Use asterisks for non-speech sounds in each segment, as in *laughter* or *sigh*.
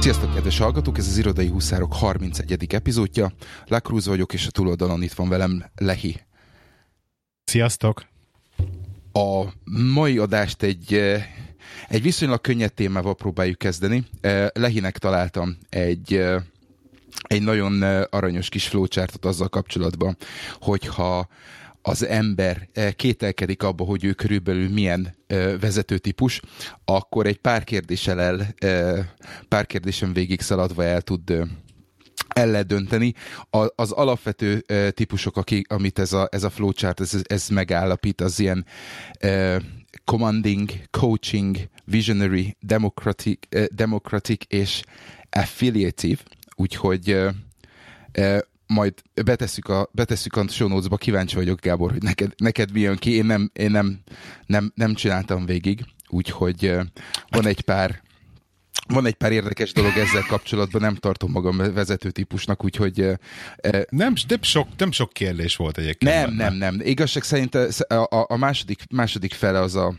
Sziasztok, kedves hallgatók! Ez az Irodai Huszárok 31. epizódja. Lakrúz vagyok, és a túloldalon itt van velem Lehi. Sziasztok! A mai adást egy, eh, egy viszonylag könnyed témával próbáljuk kezdeni. Eh, Lehinek találtam egy, eh, egy nagyon aranyos kis flowchartot azzal kapcsolatban, hogyha az ember kételkedik abba, hogy ő körülbelül milyen vezetőtípus, akkor egy pár kérdéssel el, pár kérdésen végig szaladva el tud el lehet dönteni. az alapvető típusok, akik, amit ez a, ez a flowchart, ez, ez megállapít, az ilyen commanding, coaching, visionary, democratic, democratic és affiliative, úgyhogy majd betesszük a, betesszük a show notes-ba, kíváncsi vagyok, Gábor, hogy neked, neked mi jön ki. Én nem, én nem, nem, nem csináltam végig, úgyhogy van egy pár van egy pár érdekes dolog ezzel kapcsolatban, nem tartom magam vezető típusnak, úgyhogy... Nem, nem, sok, nem sok kérdés volt egyébként. Nem, benne. nem, nem. Igazság szerint a, a, a második, második fele az a,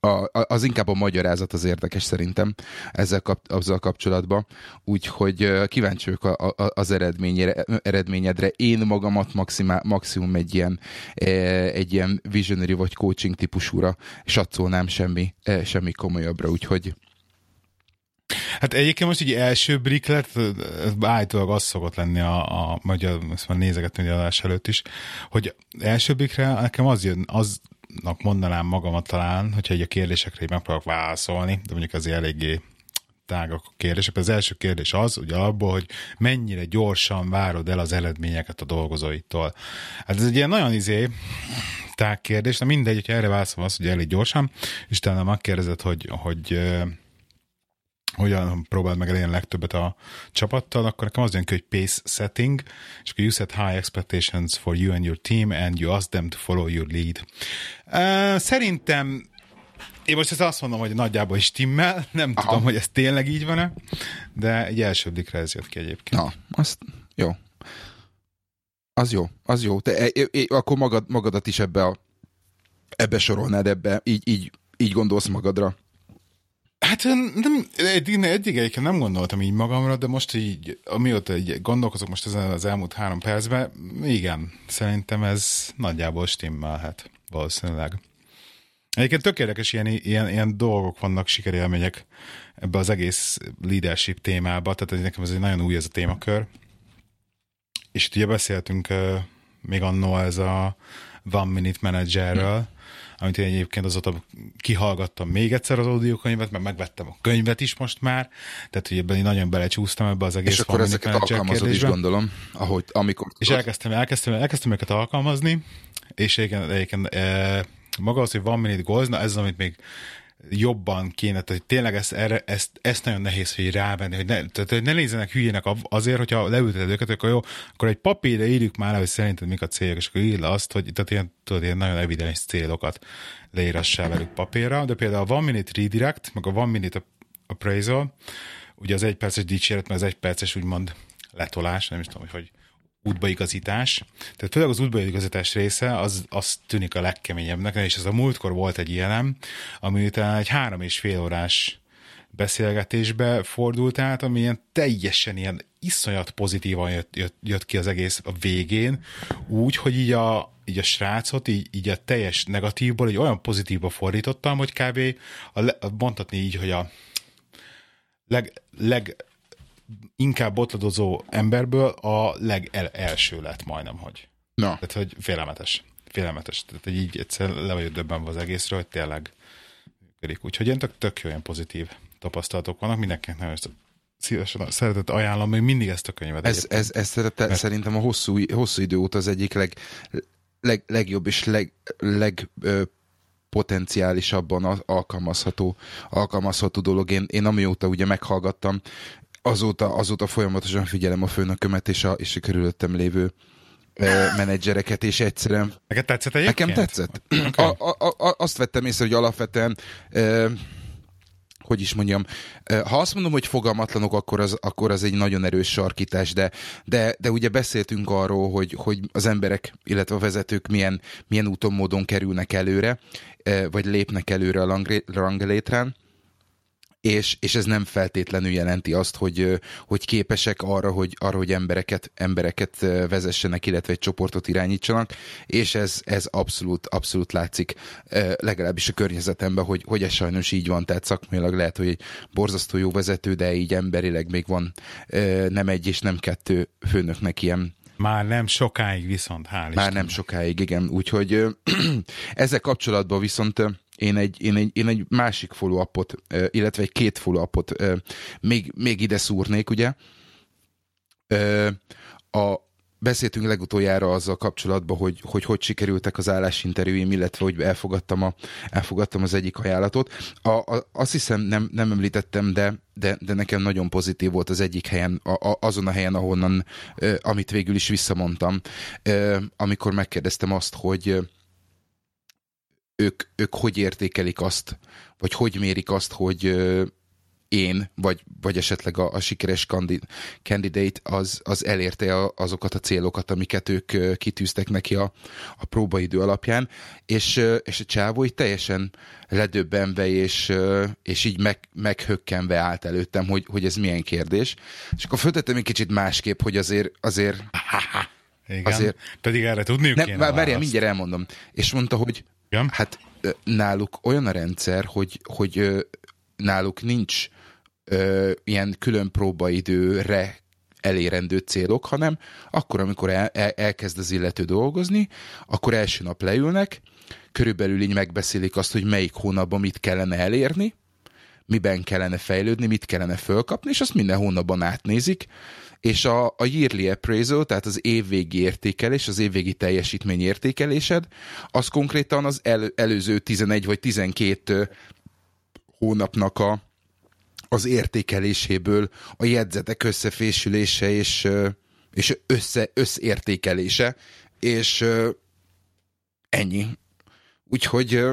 a, az inkább a magyarázat az érdekes szerintem ezzel kap, azzal kapcsolatban, úgyhogy kíváncsi vagyok az eredményre, eredményedre. Én magamat maximál, maximum egy ilyen, egy ilyen visionary vagy coaching típusúra satszolnám semmi, semmi komolyabbra, úgyhogy Hát egyébként most így első briklet, állítólag az szokott lenni a, a magyar, ezt már nézegetni a adás előtt is, hogy első brikre nekem az jön, az mondanám magamat talán, hogyha egy a kérdésekre így megpróbálok válaszolni, de mondjuk azért eléggé tágak a kérdések. Az első kérdés az, ugye abból, hogy mennyire gyorsan várod el az eredményeket a dolgozóitól. Hát ez egy ilyen nagyon izé, tág kérdés, de mindegy, hogyha erre válaszolom azt, hogy elég gyorsan, és talán megkérdezed, hogy, hogy hogyan próbáld meg elérni legtöbbet a csapattal, akkor nekem az jön ki, hogy pace setting, és akkor you set high expectations for you and your team, and you ask them to follow your lead. Uh, szerintem én most ezt azt mondom, hogy nagyjából is timmel, nem Aha. tudom, hogy ez tényleg így van-e, de egy első blikre ez jött ki egyébként. Na, azt jó. Az jó, az jó. Te e, e, akkor magad, magadat is ebbe a ebbe sorolnád ebbe, így, így, így gondolsz magadra. Hát nem, eddig, eddig egyébként nem gondoltam így magamra, de most így, amióta így gondolkozok most ezen az elmúlt három percben, igen, szerintem ez nagyjából stimmelhet valószínűleg. Egyébként tök érdekes ilyen, ilyen, ilyen dolgok vannak, sikerélmények ebbe az egész leadership témába, tehát nekem ez egy nagyon új ez a témakör. És itt ugye beszéltünk uh, még annó ez a One Minute Managerről, amit én egyébként azóta kihallgattam még egyszer az audiokönyvet, mert megvettem a könyvet is most már, tehát hogy ebben én nagyon belecsúsztam ebbe az egész És akkor ezeket alkalmazod is gondolom, ahogy, amikor... És elkezdtem, elkezdtem, elkezdtem őket alkalmazni, és egyébként, egyébként e, maga az, hogy van minute goals, na ez az, amit még jobban kéne, tehát tényleg ezt, erre, ezt, ezt nagyon nehéz, hogy rávenni, hogy ne, tehát, ne nézzenek hülyének azért, hogyha leülteted őket, akkor jó, akkor egy papírra írjuk már le, hogy szerinted mik a célok, és akkor írd le azt, hogy tehát ilyen, tudod, ilyen nagyon evidens célokat leírassál velük papírra, de például a One Minute Redirect, meg a One Minute Appraisal, ugye az egy perces dicséret, meg az egy perces úgymond letolás, nem is tudom, hogy hogy útbaigazítás. Tehát főleg az útbaigazítás része az, az tűnik a legkeményebbnek, és ez a múltkor volt egy ilyenem, ami utána egy három és fél órás beszélgetésbe fordult át, ami ilyen teljesen ilyen iszonyat pozitívan jött, jött, jött ki az egész a végén, úgy, hogy így a, így a srácot, így, így a teljes negatívból egy olyan pozitívba fordítottam, hogy kb. A, mondhatni így, hogy a leg, leg inkább botladozó emberből a legelső lett majdnem, hogy. Na. Tehát, hogy félelmetes. Félelmetes. Tehát, hogy így egyszer le vagyok döbbenve az egészről, hogy tényleg működik. Úgyhogy ilyen tök, tök jó ilyen pozitív tapasztalatok vannak. Mindenkinek nagyon szívesen szeretett ajánlom, még mindig ezt a könyvet. Ez, ez, ez szerette, Mert... szerintem a hosszú, hosszú idő óta az egyik leg, leg, legjobb és leg, leg ö, potenciálisabban alkalmazható, alkalmazható dolog. Én, én amióta ugye meghallgattam, azóta, azóta folyamatosan figyelem a főnökömet és a, és a körülöttem lévő menedzsereket, és egyszerűen... Neked tetszett egyébként? Nekem tetszett. Okay. A, a, a, azt vettem észre, hogy alapvetően e, hogy is mondjam, ha azt mondom, hogy fogalmatlanok, akkor az, akkor az egy nagyon erős sarkítás, de, de, de ugye beszéltünk arról, hogy, hogy az emberek, illetve a vezetők milyen, milyen úton, módon kerülnek előre, vagy lépnek előre a ranglétrán, és, és ez nem feltétlenül jelenti azt, hogy, hogy képesek arra, hogy, arra, hogy embereket, embereket vezessenek, illetve egy csoportot irányítsanak, és ez, ez abszolút, abszolút látszik legalábbis a környezetemben, hogy, hogy ez sajnos így van, tehát szakmailag lehet, hogy egy borzasztó jó vezető, de így emberileg még van nem egy és nem kettő főnöknek ilyen már nem sokáig viszont, hál' Már Isten. nem sokáig, igen. Úgyhogy *clears throat* ezzel kapcsolatban viszont én egy, én egy, én egy másik follow-upot, illetve egy két follow-upot még, még ide szúrnék, ugye. A, beszéltünk legutoljára azzal kapcsolatban, hogy, hogy hogy sikerültek az állásinterjúim, illetve hogy elfogadtam, a, elfogadtam az egyik ajánlatot. A, a, azt hiszem nem, nem említettem, de, de, de nekem nagyon pozitív volt az egyik helyen, a, a, azon a helyen, ahonnan, amit végül is visszamondtam, amikor megkérdeztem azt, hogy ők, ők hogy értékelik azt, vagy hogy mérik azt, hogy én, vagy, vagy esetleg a, a sikeres candidate az, az elérte azokat a célokat, amiket ők kitűztek neki a, a próbaidő alapján, és, és a csávó így teljesen ledöbbenve, és, és így meg, meghökkenve állt előttem, hogy, hogy ez milyen kérdés. És akkor föltettem egy kicsit másképp, hogy azért, azért *laughs* igen, azért, pedig erre tudniuk nem, kéne Várjál, mindjárt elmondom. És mondta, hogy Igen? hát náluk olyan a rendszer, hogy, hogy náluk nincs ö, ilyen külön próbaidőre elérendő célok, hanem akkor, amikor el, el, elkezd az illető dolgozni, akkor első nap leülnek, körülbelül így megbeszélik azt, hogy melyik hónapban mit kellene elérni, miben kellene fejlődni, mit kellene fölkapni, és azt minden hónapban átnézik, és a, a yearly appraisal, tehát az évvégi értékelés, az évvégi teljesítmény értékelésed, az konkrétan az el, előző 11 vagy 12 hónapnak a, az értékeléséből a jegyzetek összefésülése és, és össze, összértékelése, és ennyi. Úgyhogy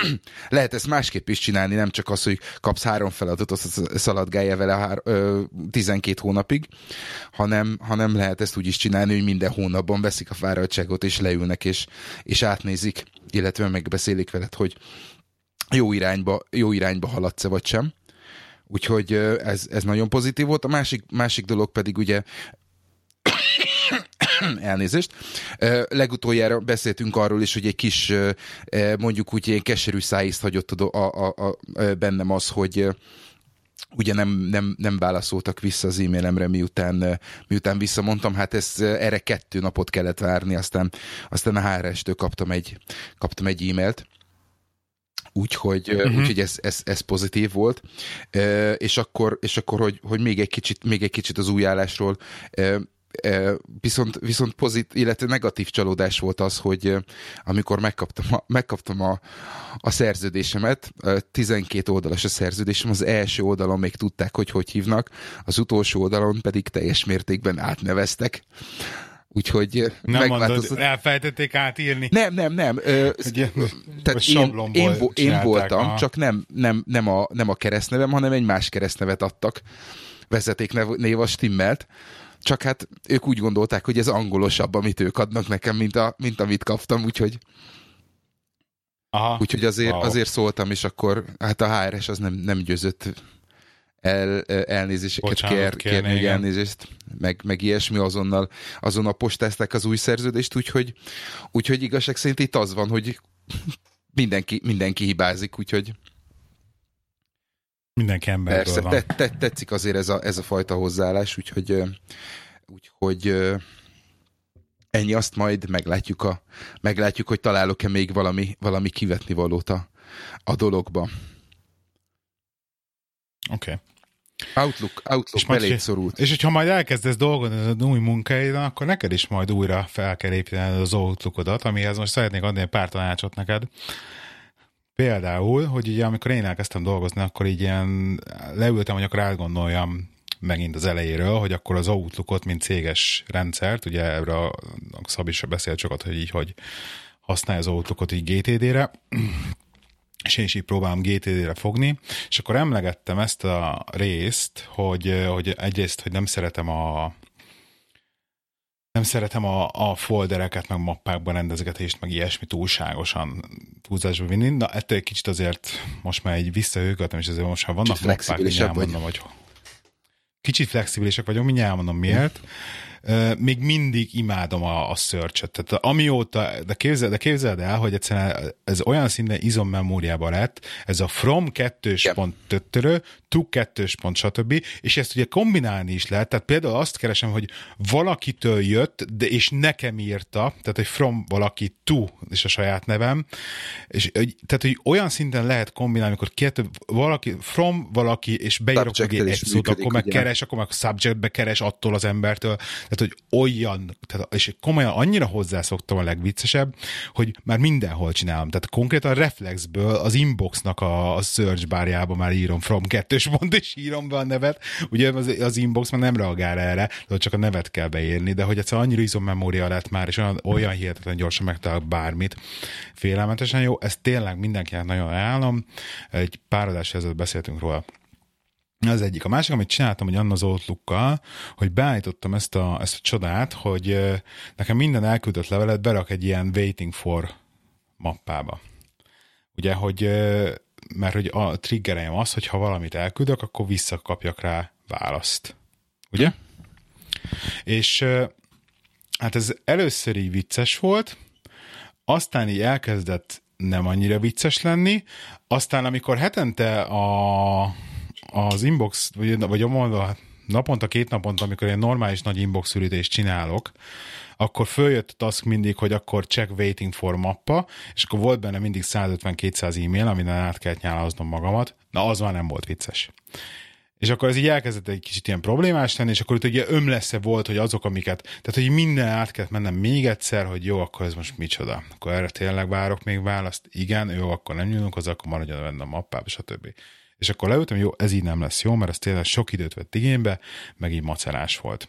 *clears throat* lehet ezt másképp is csinálni, nem csak az, hogy kapsz három feladatot, szaladgálja vele hár, ö, 12 hónapig, hanem, hanem lehet ezt úgy is csinálni, hogy minden hónapban veszik a fáradtságot, és leülnek, és, és átnézik, illetve megbeszélik veled, hogy jó irányba, jó irányba haladsz-e vagy sem. Úgyhogy ez, ez nagyon pozitív volt. A másik, másik dolog pedig ugye *clears throat* elnézést. Legutoljára beszéltünk arról is, hogy egy kis, mondjuk úgy ilyen keserű szájízt hagyott a, a, a, a, bennem az, hogy ugye nem, nem, nem válaszoltak vissza az e-mailemre, miután, miután visszamondtam, hát ez, erre kettő napot kellett várni, aztán, aztán a HR-estől kaptam egy, kaptam egy e-mailt, úgyhogy, uh-huh. úgyhogy ez, ez, ez pozitív volt. E, és akkor, és akkor hogy, hogy még, egy kicsit, még egy kicsit az új állásról e, viszont, viszont pozit, illetve negatív csalódás volt az, hogy amikor megkaptam a, megkaptam a, a szerződésemet, 12 oldalas a szerződésem, az első oldalon még tudták, hogy hogy hívnak, az utolsó oldalon pedig teljes mértékben átneveztek. Úgyhogy nem mondod, elfejtették átírni. Nem, nem, nem. Ö, *laughs* Ugye, tehát én, én, én voltam, aha. csak nem, nem, nem, a, nem a keresztnevem, hanem egy más keresztnevet adtak. Vezetéknév a stimmelt. Csak hát ők úgy gondolták, hogy ez angolosabb, amit ők adnak nekem, mint, a, mint amit kaptam, úgyhogy Aha. Úgyhogy azért, wow. azért szóltam, és akkor hát a HRS az nem, nem győzött el, elnézéseket Bocsánat, kér, kérni, kérni elnézést, meg, meg ilyesmi, azonnal, azonnal postázták az új szerződést, úgyhogy, úgyhogy igazság szerint itt az van, hogy mindenki, mindenki hibázik, úgyhogy Mindenki emberről Persze, van. Te, te, tetszik azért ez a, ez a fajta hozzáállás, úgyhogy, úgyhogy ennyi, azt majd meglátjuk, a, meglátjuk hogy találok-e még valami, valami kivetni valót a, a dologba. Oké. Okay. Outlook, Outlook és belét szorult. És hogyha majd elkezdesz dolgozni az új munkáidon, akkor neked is majd újra fel kell építeni az Outlookodat, amihez most szeretnék adni egy pár tanácsot neked. Például, hogy ugye amikor én elkezdtem dolgozni, akkor így ilyen leültem, hogy akkor átgondoljam megint az elejéről, hogy akkor az Outlookot, mint céges rendszert, ugye erre a Szabi is beszélt sokat, hogy így, hogy használja az Outlookot így GTD-re, *clears throat* és én is így próbálom GTD-re fogni, és akkor emlegettem ezt a részt, hogy, hogy egyrészt, hogy nem szeretem a nem szeretem a, a foldereket, meg mappákban rendezgetést, meg ilyesmi túlságosan túlzásba vinni. Na, ettől egy kicsit azért most már egy visszahőgöttem, és azért most, ha vannak mappák, mindjárt mondom, hogy kicsit flexibilisek vagyok, mindjárt mondom miért. Még mindig imádom a, a search Tehát amióta, de képzeld, de képzeld el, hogy egyszerűen ez olyan szinten izommemóriában lett, ez a from 2 pont töttörő, to 2 pont stb. És ezt ugye kombinálni is lehet, tehát például azt keresem, hogy valakitől jött, de és nekem írta, tehát hogy from valaki to, és a saját nevem, és tehát, hogy olyan szinten lehet kombinálni, amikor két, valaki, from valaki, és beírok egy szót, akkor meg keres, akkor meg subjectbe keres attól az embertől, tehát, hogy olyan, tehát, és komolyan annyira hozzászoktam a legviccesebb, hogy már mindenhol csinálom. Tehát konkrétan reflexből az inboxnak a, a search bárjába már írom from kettős pont, és írom be a nevet. Ugye az, az inbox már nem reagál erre, de csak a nevet kell beírni, de hogy egyszer annyira izommemória lett már, és olyan, olyan hihetetlen gyorsan megtalál bármit. Félelmetesen jó, ezt tényleg mindenkinek nagyon ajánlom. Egy pár adás beszéltünk róla. Az egyik. A másik, amit csináltam, hogy Anna Zoltlukkal, hogy beállítottam ezt a, ezt a csodát, hogy nekem minden elküldött levelet berak egy ilyen waiting for mappába. Ugye, hogy mert hogy a triggerem az, hogy ha valamit elküldök, akkor visszakapjak rá választ. Ugye? És hát ez először így vicces volt, aztán így elkezdett nem annyira vicces lenni, aztán amikor hetente a az inbox, vagy, vagy a naponta, két naponta, amikor egy normális nagy inbox ürítést csinálok, akkor följött a task mindig, hogy akkor check waiting for mappa, és akkor volt benne mindig 150-200 e-mail, amin át kellett nyálaznom magamat. Na, az már nem volt vicces. És akkor ez így elkezdett egy kicsit ilyen problémás lenni, és akkor itt ugye ömlesze volt, hogy azok, amiket, tehát hogy minden át kellett mennem még egyszer, hogy jó, akkor ez most micsoda. Akkor erre tényleg várok még választ. Igen, jó, akkor nem nyúlunk az, akkor maradjon benne a mappába, stb. És akkor leültem, jó, ez így nem lesz jó, mert ez tényleg sok időt vett igénybe, meg így macerás volt.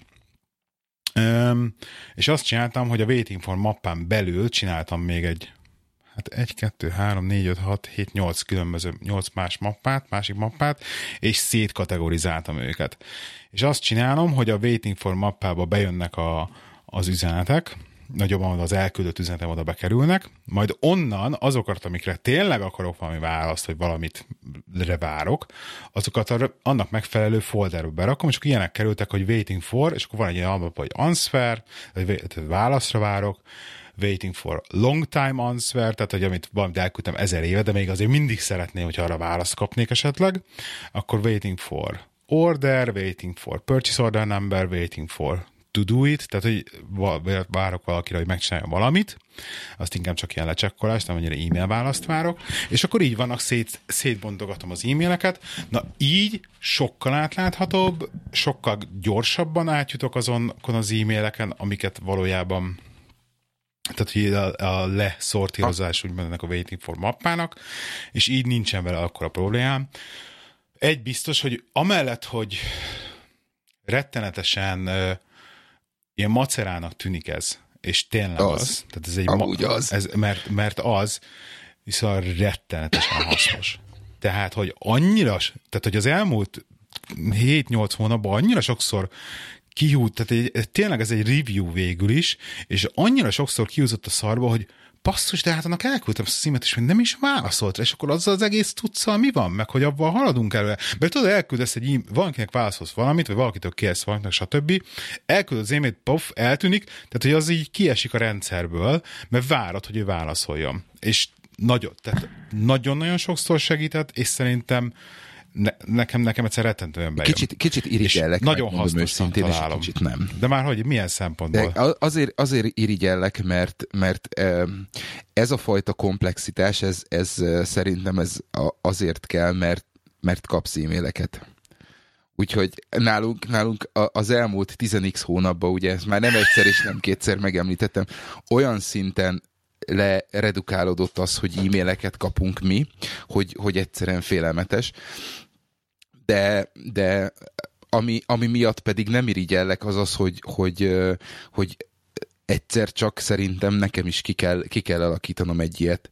Üm, és azt csináltam, hogy a Waiting for mappán belül csináltam még egy hát 1, 2, 3, 4, 5, 6, 7, 8 különböző, 8 más mappát, másik mappát, és szétkategorizáltam őket. És azt csinálom, hogy a Waiting for mappába bejönnek a, az üzenetek, nagyobban az elküldött üzenetem oda bekerülnek, majd onnan azokat, amikre tényleg akarok valami választ, vagy valamit várok, azokat a, annak megfelelő folderbe berakom, és akkor ilyenek kerültek, hogy waiting for, és akkor van egy ilyen alap, hogy answer, vagy válaszra várok, waiting for long time answer, tehát hogy amit valamit elküldtem ezer éve, de még azért mindig szeretném, hogy arra választ kapnék esetleg, akkor waiting for order, waiting for purchase order number, waiting for to do it, tehát hogy várok valakire, hogy megcsinálja valamit, azt inkább csak ilyen lecsekkolást, nem annyira e-mail választ várok, és akkor így vannak, szét, szétbontogatom az e-maileket, na így sokkal átláthatóbb, sokkal gyorsabban átjutok azon az e-maileken, amiket valójában tehát hogy a, a leszortírozás úgymond ennek a waiting for mappának, és így nincsen vele akkor a problémám. Egy biztos, hogy amellett, hogy rettenetesen ilyen macerának tűnik ez, és tényleg az. az. Tehát ez egy Amúgy ma- az. Ez, mert, mert az viszont rettenetesen hasznos. Tehát, hogy annyira, tehát, hogy az elmúlt 7-8 hónapban annyira sokszor kihút, tehát egy, tényleg ez egy review végül is, és annyira sokszor kihúzott a szarba, hogy basszus, de hát annak elküldtem ezt a címet, és még nem is válaszolt, és akkor azzal az egész tudszal mi van, meg hogy abban haladunk előre. Mert tudod, elküldesz egy e- valakinek válaszolsz valamit, vagy valakitől kérsz valamit, stb. Elküld az e-mailt, pof, eltűnik, tehát hogy az így kiesik a rendszerből, mert várod, hogy ő válaszoljon. És nagyon, tehát nagyon-nagyon sokszor segített, és szerintem ne, nekem, nekem egyszer rettentően bejön. Kicsit, kicsit irigyellek. Nagyon hasznosan találom. kicsit nem. De már hogy milyen szempontból? De azért, azért irigyellek, mert, mert ez a fajta komplexitás, ez, ez szerintem ez azért kell, mert, mert kapsz e-maileket. Úgyhogy nálunk, nálunk az elmúlt 10x hónapban, ugye ezt már nem egyszer és nem kétszer megemlítettem, olyan szinten leredukálódott az, hogy e-maileket kapunk mi, hogy, hogy egyszerűen félelmetes de, de ami, ami miatt pedig nem irigyellek az az, hogy, hogy, hogy egyszer csak szerintem nekem is ki kell, ki kell alakítanom egy ilyet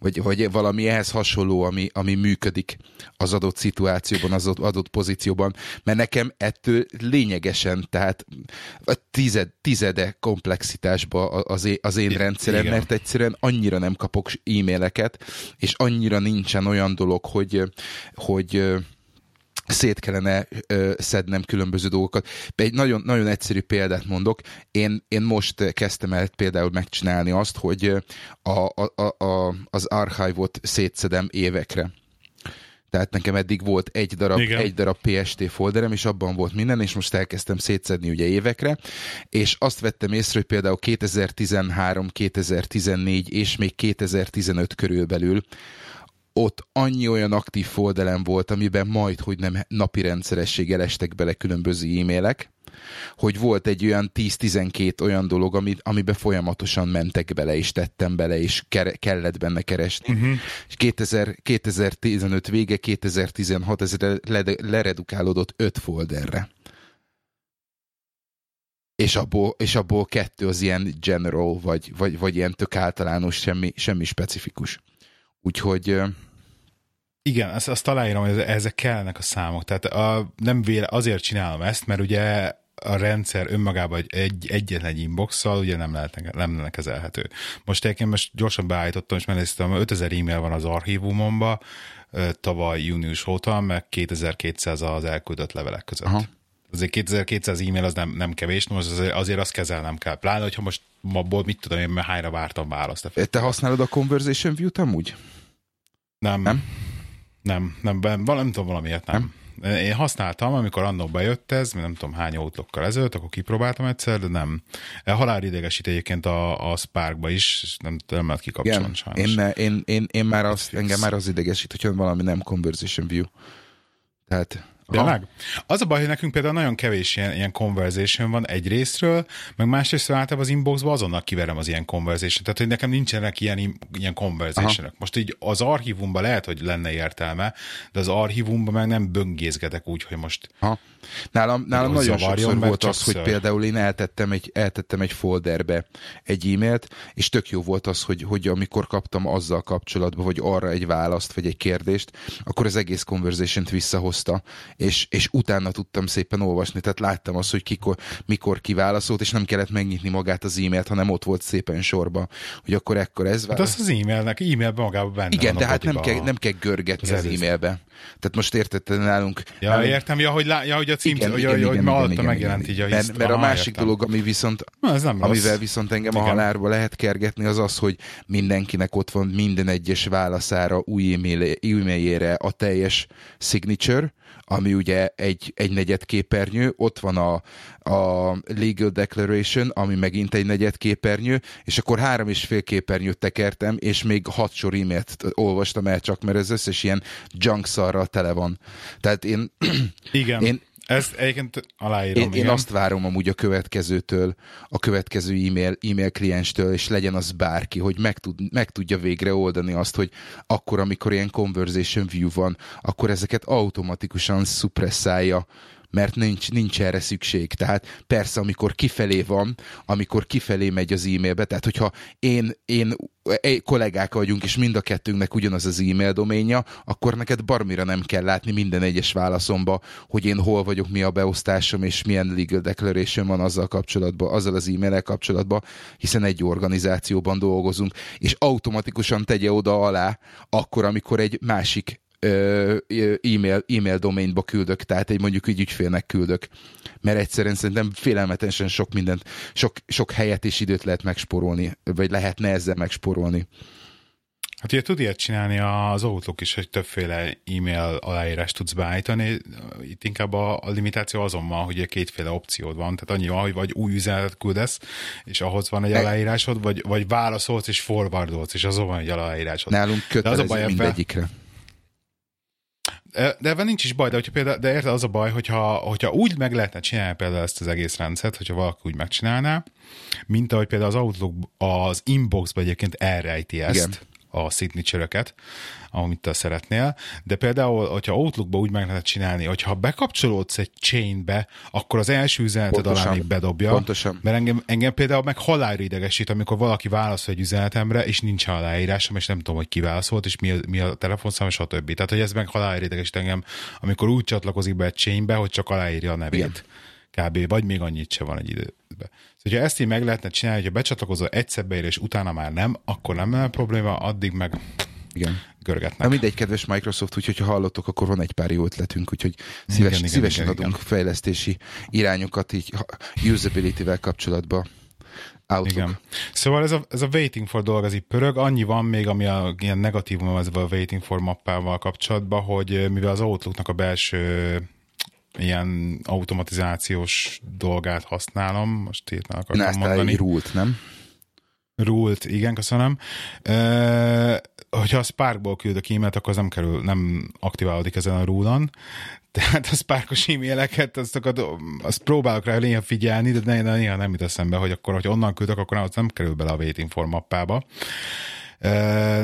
vagy, vagy valami ehhez hasonló, ami, ami működik az adott szituációban, az adott pozícióban, mert nekem ettől lényegesen, tehát a tized, tizede komplexitásba az, én, az én rendszerem, Igen. mert egyszerűen annyira nem kapok e-maileket, és annyira nincsen olyan dolog, hogy, hogy szét kellene ö, szednem különböző dolgokat. Egy nagyon, nagyon egyszerű példát mondok. Én, én most kezdtem el például megcsinálni azt, hogy a, a, a, az archívot szétszedem évekre. Tehát nekem eddig volt egy darab, egy darab PST folderem, és abban volt minden, és most elkezdtem szétszedni ugye évekre, és azt vettem észre, hogy például 2013, 2014 és még 2015 körülbelül ott annyi olyan aktív folderem volt, amiben majd, hogy nem napi rendszerességgel estek bele különböző e-mailek, hogy volt egy olyan 10-12 olyan dolog, ami, amiben folyamatosan mentek bele, és tettem bele, és ke- kellett benne keresni. Uh-huh. És 2000, 2015 vége, 2016 ez leredukálódott 5 folderre. És abból, és abból kettő az ilyen general, vagy, vagy, vagy ilyen tök általános, semmi, semmi specifikus. Úgyhogy... Igen, azt, azt aláírom, hogy ezek kellnek a számok. Tehát a, nem véle, azért csinálom ezt, mert ugye a rendszer önmagában egy, egyetlen egy inbox ugye nem, lehet, nem lenne kezelhető. Most én most gyorsan beállítottam, és megnéztem, 5000 e-mail van az archívumomban, tavaly június óta, meg 2200 az elküldött levelek között. Aha. Azért 2200 e-mail az nem, nem kevés, most azért, azért azt kezelnem kell. Pláne, hogyha most abból mit tudom én, mert hányra vártam választ. Te használod a Conversation View-t amúgy? Nem. Nem? Nem, nem, nem, nem tudom valamiért nem. nem. Én használtam, amikor annó bejött ez, nem tudom hány outlokkal ezelőtt, akkor kipróbáltam egyszer, de nem. Halálidegesít egyébként a, a Sparkba is, nem, nem lehet kikapcsolni sajnos. Én, én, én, én már az, engem már az idegesít, hogyha valami nem Conversation View. Tehát Tényleg? Az a baj, hogy nekünk például nagyon kevés ilyen, ilyen conversation van egy részről, meg másrészt általában az inboxba azonnal kiverem az ilyen conversation. Tehát, hogy nekem nincsenek ilyen, ilyen conversation Most így az archívumban lehet, hogy lenne értelme, de az archívumban meg nem böngészgetek úgy, hogy most... Aha. Nálam, nálam nagyon sokszor volt az, hogy például én eltettem egy, eltettem egy folderbe egy e-mailt, és tök jó volt az, hogy, hogy amikor kaptam azzal kapcsolatban, vagy arra egy választ, vagy egy kérdést, akkor az egész conversation-t visszahozta, és, és utána tudtam szépen olvasni, tehát láttam azt, hogy kikor, mikor kiválaszolt, és nem kellett megnyitni magát az e-mailt, hanem ott volt szépen sorba, hogy akkor ekkor ez válasz. Hát az az e-mailnek, e-mailben magában benne Igen, de hát nem kell, nem kell görgetni az, az e-mailbe. Tehát most érted, nálunk... Ja, nálunk... értem, ja, hogy, lá, ja, hogy a cím, igen, hogy, igen, hogy, igen, hogy igen, megjelent igen, így a Mert, mert a másik értem. dolog, ami viszont, Na, ez nem amivel rossz. viszont engem igen. a halálba lehet kergetni, az az, hogy mindenkinek ott van minden egyes válaszára, új e-mailjére a teljes signature, ami ugye egy, egy negyed képernyő, ott van a, a Legal Declaration, ami megint egy negyed képernyő, és akkor három és fél képernyőt tekertem, és még hat sor e-mailt olvastam el csak, mert ez összes ilyen junk szarral tele van. Tehát én... Igen. Én, ezt egyébként aláírom. Én, én azt várom amúgy a következőtől, a következő e-mail, e-mail klienstől, és legyen az bárki, hogy meg, tud, meg tudja végre oldani azt, hogy akkor, amikor ilyen conversation view van, akkor ezeket automatikusan szupresszálja mert nincs, nincs erre szükség. Tehát persze, amikor kifelé van, amikor kifelé megy az e-mailbe, tehát hogyha én, én kollégák vagyunk, és mind a kettőnknek ugyanaz az e-mail doménja, akkor neked barmira nem kell látni minden egyes válaszomba, hogy én hol vagyok, mi a beosztásom, és milyen legal declaration van azzal kapcsolatban, azzal az e-mail kapcsolatban, hiszen egy organizációban dolgozunk, és automatikusan tegye oda alá, akkor, amikor egy másik e-mail, e-mail domainba küldök, tehát egy mondjuk egy ügyfélnek küldök. Mert egyszerűen szerintem félelmetesen sok mindent, sok, sok helyet és időt lehet megsporolni, vagy lehetne ezzel megsporolni. Hát ugye tud ilyet csinálni az Outlook is, hogy többféle e-mail aláírást tudsz beállítani. Itt inkább a, a limitáció azon van, hogy kétféle opciód van. Tehát annyi van, hogy vagy új üzenetet küldesz, és ahhoz van egy aláírásod, vagy, vagy válaszolsz és forwardolsz, és azon van egy aláírásod. Nálunk kötelező az a baj mindegyikre. Ebben, de ebben nincs is baj, de, hogyha például, de érted, az a baj, hogyha, hogyha úgy meg lehetne csinálni például ezt az egész rendszert, hogyha valaki úgy megcsinálná, mint ahogy például az Outlook az inboxban egyébként elrejti ezt. Igen a signature-öket, amit te szeretnél, de például, hogyha Outlookba úgy meg lehet csinálni, hogyha bekapcsolódsz egy chainbe, akkor az első üzeneted Pontosan. alá még bedobja. Pontosan. Mert engem, engem például meg halálra idegesít, amikor valaki válaszol egy üzenetemre, és nincs aláírásom, és nem tudom, hogy ki válaszolt, és mi a, mi a telefonszám, és a többi. Tehát, hogy ez meg halálra idegesít engem, amikor úgy csatlakozik be egy chainbe, hogy csak aláírja a nevét. Igen. Kb. Vagy még annyit se van egy időben. Szóval, hogyha ezt így meg lehetne csinálni, hogyha becsatlakozol egyszer beír, és utána már nem, akkor nem lenne probléma, addig meg Igen. görgetnek. Na mindegy, kedves Microsoft, úgyhogy ha hallottok, akkor van egy pár jó ötletünk, úgyhogy szíves, igen, szívesen igen, adunk igen. fejlesztési irányokat így usability-vel kapcsolatban. Outlook. Igen. Szóval ez a, ez a waiting for dolog, ez így pörög. Annyi van még, ami a ilyen negatívum ezzel a waiting for mappával kapcsolatban, hogy mivel az Outlooknak a belső ilyen automatizációs dolgát használom, most hirtelen Ne akartam ezt mondani. rult, nem? Rult, igen, köszönöm. E, hogyha a Sparkból küldök e-mailt, akkor az nem kerül, nem aktiválódik ezen a rúlon. *laughs* Tehát a Sparkos e-maileket, azt, azt próbálok rá néha figyelni, de néha, néha nem jut eszembe, hogy akkor, hogy onnan küldök, akkor az nem kerül bele a waiting for mappába.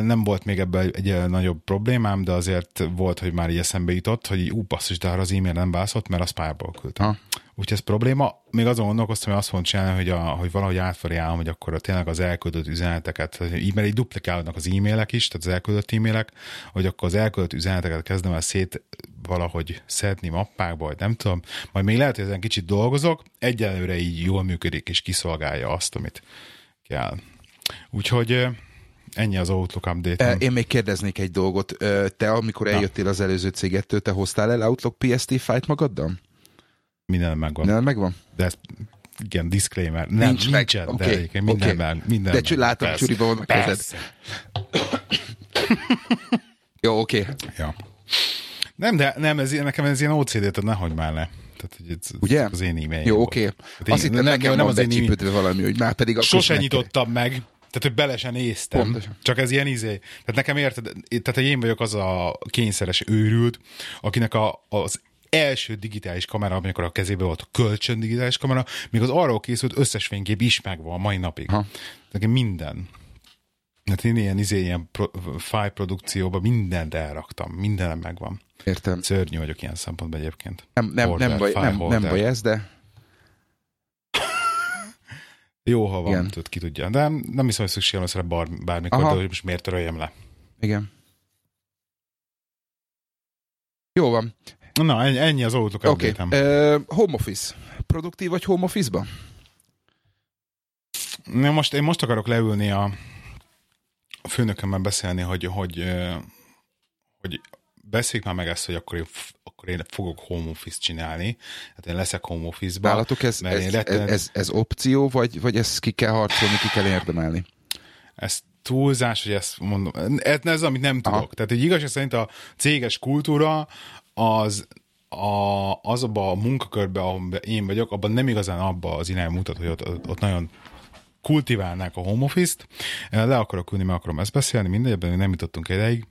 Nem volt még ebben egy, nagyobb problémám, de azért volt, hogy már így eszembe jutott, hogy ú, basszus, de arra az e-mail nem válaszolt, mert a Sparkból küldtem. Ha. Úgyhogy ez probléma. Még azon gondolkoztam, hogy azt fogom csinálni, hogy, a, hogy valahogy átvariálom, hogy akkor a, tényleg az elküldött üzeneteket, így, mert így duplikálódnak az e-mailek is, tehát az elküldött e-mailek, hogy akkor az elküldött üzeneteket kezdem el szét valahogy szedni mappákba, vagy nem tudom. Majd még lehet, hogy ezen kicsit dolgozok, egyelőre így jól működik, és kiszolgálja azt, amit kell. Úgyhogy ennyi az Outlook update E, Én még kérdeznék egy dolgot. Ö, Te, amikor eljöttél az előző cégettől, te hoztál el Outlook PST fájt magaddal? Minden megvan. Nem, megvan? De ez igen, disclaimer. Nem, Nincs meg. nincsen, Oké, de egyébként minden, oké. meg, minden De meg. látom, Persze. csuriba van a kezed. *coughs* Jó, oké. Okay. Ja. Nem, de nem, ez, nekem ez ilyen OCD, tehát nehogy már le. Tehát, hogy ez, Ugye? az én e-mail. Jó, oké. Okay. Azt hittem, nekem nem az egy csípődve valami, hogy már pedig akkor Sose nyitottam meg, tehát hogy bele se néztem. Pontosan. Csak ez ilyen izé. Tehát nekem érted, tehát hogy én vagyok az a kényszeres őrült, akinek a, az első digitális kamera, amikor a kezében volt a kölcsön digitális kamera, még az arról készült összes fénykép is megvan a mai napig. Ha. Nekem minden. Hát én ilyen, izé, ilyen pro, file produkcióban mindent elraktam, mindenem megvan. Értem. Szörnyű vagyok ilyen szempontból egyébként. Nem, nem, Holder, nem, baj, nem, nem baj ez, de Jó, ha van, Igen. tud, ki tudja. De nem hiszem, hogy szükségem lesz rá bár, bármikor, Aha. de hogy most miért töröljem le. igen. Jó van. Na, ennyi, az Outlook Oké. update-em. Okay. home office. Produktív vagy home office-ba? Na, most, én most akarok leülni a, a főnökömmel beszélni, hogy, hogy, ö, hogy beszéljük már meg ezt, hogy akkor én, akkor én fogok home office csinálni, hát én leszek home office-ba. Nálatok ez, mert ez, én ez, ez, ez opció, vagy, vagy ezt ki kell harcolni, ki kell érdemelni? ez túlzás, hogy ezt mondom. Ez, ez amit nem tudok. Aha. Tehát egy igazság szerint a céges kultúra az a, az abban a munkakörben, ahol én vagyok, abban nem igazán abban az irány mutat, hogy ott, ott nagyon kultiválnák a home office-t. Le akarok ülni, meg akarom ezt beszélni, mindegy, ebben nem jutottunk ideig.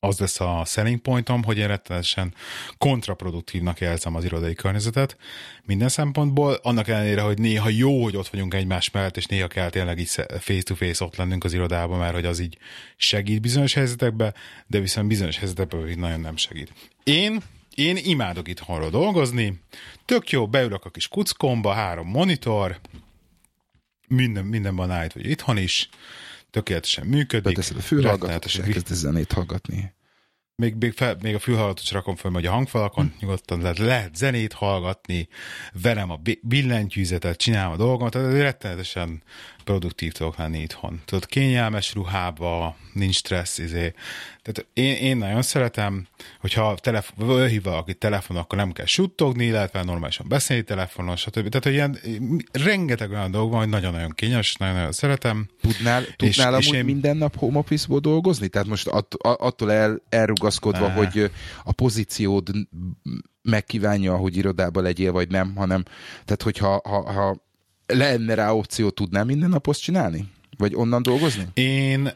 Az lesz a selling pointom, hogy én rettenetesen kontraproduktívnak érzem az irodai környezetet minden szempontból, annak ellenére, hogy néha jó, hogy ott vagyunk egymás mellett, és néha kell tényleg így face-to-face ott lennünk az irodában, mert hogy az így segít bizonyos helyzetekben, de viszont bizonyos helyzetekben pedig nagyon nem segít. Én én imádok itthonról dolgozni, tök jó, beülök a kis kuckomba, három monitor, minden, minden van állít, vagy itthon is, tökéletesen működik. Beteszed a fülhallgatót, és elkezdesz zenét hallgatni. még, még, fel, még a fülhallgatót is rakom fel, hogy a hangfalakon nyugodtan lehet, lehet zenét hallgatni, verem a bi- billentyűzetet, csinálom a dolgomat, tehát rettenetesen produktív tudok lenni itthon. Tudod, kényelmes ruhába, nincs stressz, izé. Tehát én, én nagyon szeretem, hogyha telefon, ölhív valaki telefonon, akkor nem kell suttogni, vele normálisan beszélni telefonon, stb. Tehát hogy ilyen, rengeteg olyan dolog van, hogy nagyon-nagyon kényes, nagyon-nagyon szeretem. Tudnál, tudnál és amúgy én- én... minden nap home office-ból dolgozni? Tehát most att, attól el, elrugaszkodva, Ne. hogy a pozíciód megkívánja, hogy irodában legyél, vagy nem, hanem tehát hogyha ha, ha lenne rá opció, tudnál minden nap csinálni? Vagy onnan dolgozni? Én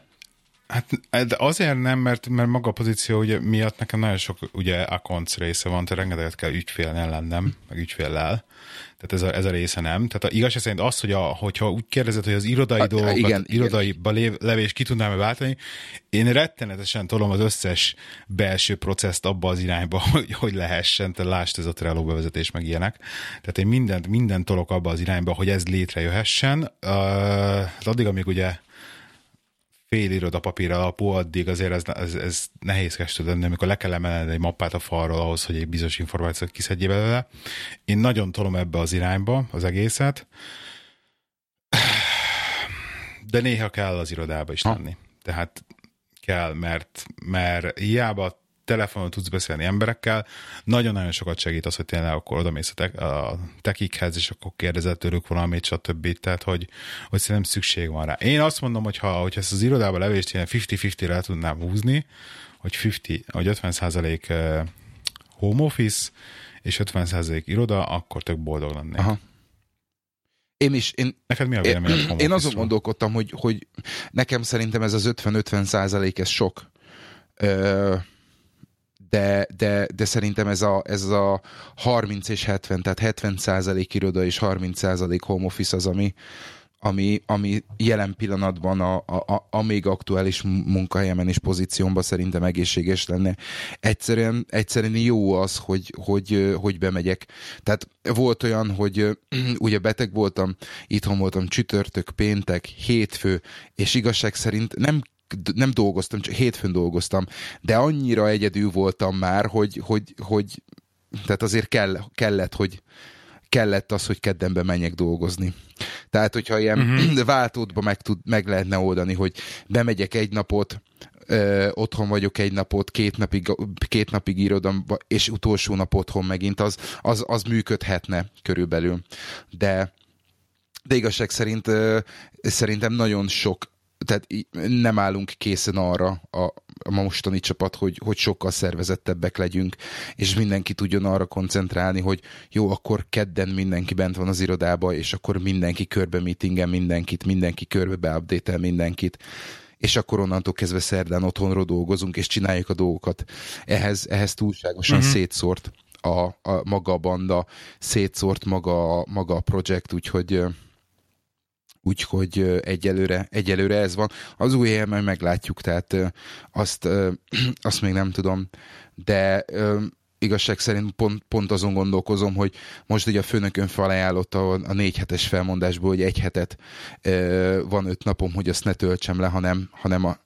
Hát de azért nem, mert, mert maga a pozíció ugye, miatt nekem nagyon sok ugye akonc része van, tehát rengeteget kell ügyfélnél lennem, meg ügyféllel. Tehát ez a, ez a része nem. Tehát a igazság szerint az, hogy a, hogyha úgy kérdezed, hogy az irodai a, dolgokat, igen, irodai igen. levés ki tudnám váltani, én rettenetesen tolom az összes belső processzt abba az irányba, *laughs* hogy, hogy lehessen, te lásd ez a Trello bevezetés, meg ilyenek. Tehát én mindent, mindent tolok abba az irányba, hogy ez létrejöhessen. Uh, addig, amíg ugye fél iroda papír alapú, addig azért ez, ez, ez nehézkes tud lenni, amikor le kell emelni egy mappát a falról ahhoz, hogy egy bizonyos információt kiszedjél belőle. Én nagyon tolom ebbe az irányba az egészet, de néha kell az irodába is lenni. Tehát kell, mert, mert hiába telefonon tudsz beszélni emberekkel, nagyon-nagyon sokat segít az, hogy tényleg akkor odamész a, te- a tekikhez, és akkor kérdezett tőlük valamit, stb. Tehát, hogy, hogy szerintem szükség van rá. Én azt mondom, hogy ha hogy ezt az irodába levést ilyen 50-50-re tudnám húzni, hogy 50, vagy 50 százalék home office, és 50 százalék iroda, akkor tök boldog lennék. Aha. Én is. Én, Neked mi a véleményed? Én, én azon gondolkodtam, hogy, hogy nekem szerintem ez az 50-50 százalék, ez sok. Ö, de, de, de szerintem ez a, ez a 30 és 70, tehát 70 százalék iroda és 30 százalék home office az, ami, ami, ami jelen pillanatban a, a, a, a még aktuális munkahelyemen és pozíciómban szerintem egészséges lenne. Egyszerűen, egyszerűen jó az, hogy, hogy, hogy bemegyek. Tehát volt olyan, hogy ugye beteg voltam, itthon voltam csütörtök, péntek, hétfő, és igazság szerint nem nem dolgoztam, csak hétfőn dolgoztam, de annyira egyedül voltam már, hogy, hogy, hogy tehát azért kell, kellett, hogy kellett az, hogy keddenbe menjek dolgozni. Tehát, hogyha ilyen uh-huh. *clears throat* váltódba meg, tud, meg lehetne oldani, hogy bemegyek egy napot, ö, otthon vagyok egy napot, két napig, két napig írodom, és utolsó nap otthon megint, az, az, az működhetne körülbelül. De de igazság szerint ö, szerintem nagyon sok tehát nem állunk készen arra a, a mostani csapat, hogy, hogy sokkal szervezettebbek legyünk, és mindenki tudjon arra koncentrálni, hogy jó, akkor kedden mindenki bent van az irodába, és akkor mindenki körbe meetingen mindenkit, mindenki körbe beupdate mindenkit és akkor onnantól kezdve szerdán otthonról dolgozunk, és csináljuk a dolgokat. Ehhez, ehhez túlságosan uh-huh. szétszórt a, a maga a banda, szétszórt maga, maga a projekt, úgyhogy úgyhogy egyelőre, egyelőre ez van. Az új helyen majd meglátjuk, tehát azt, *clears throat* azt még nem tudom, de igazság szerint pont, pont azon gondolkozom, hogy most ugye a főnökön felajánlotta a, négy hetes felmondásból, hogy egy hetet van öt napom, hogy azt ne töltsem le, hanem, hanem a,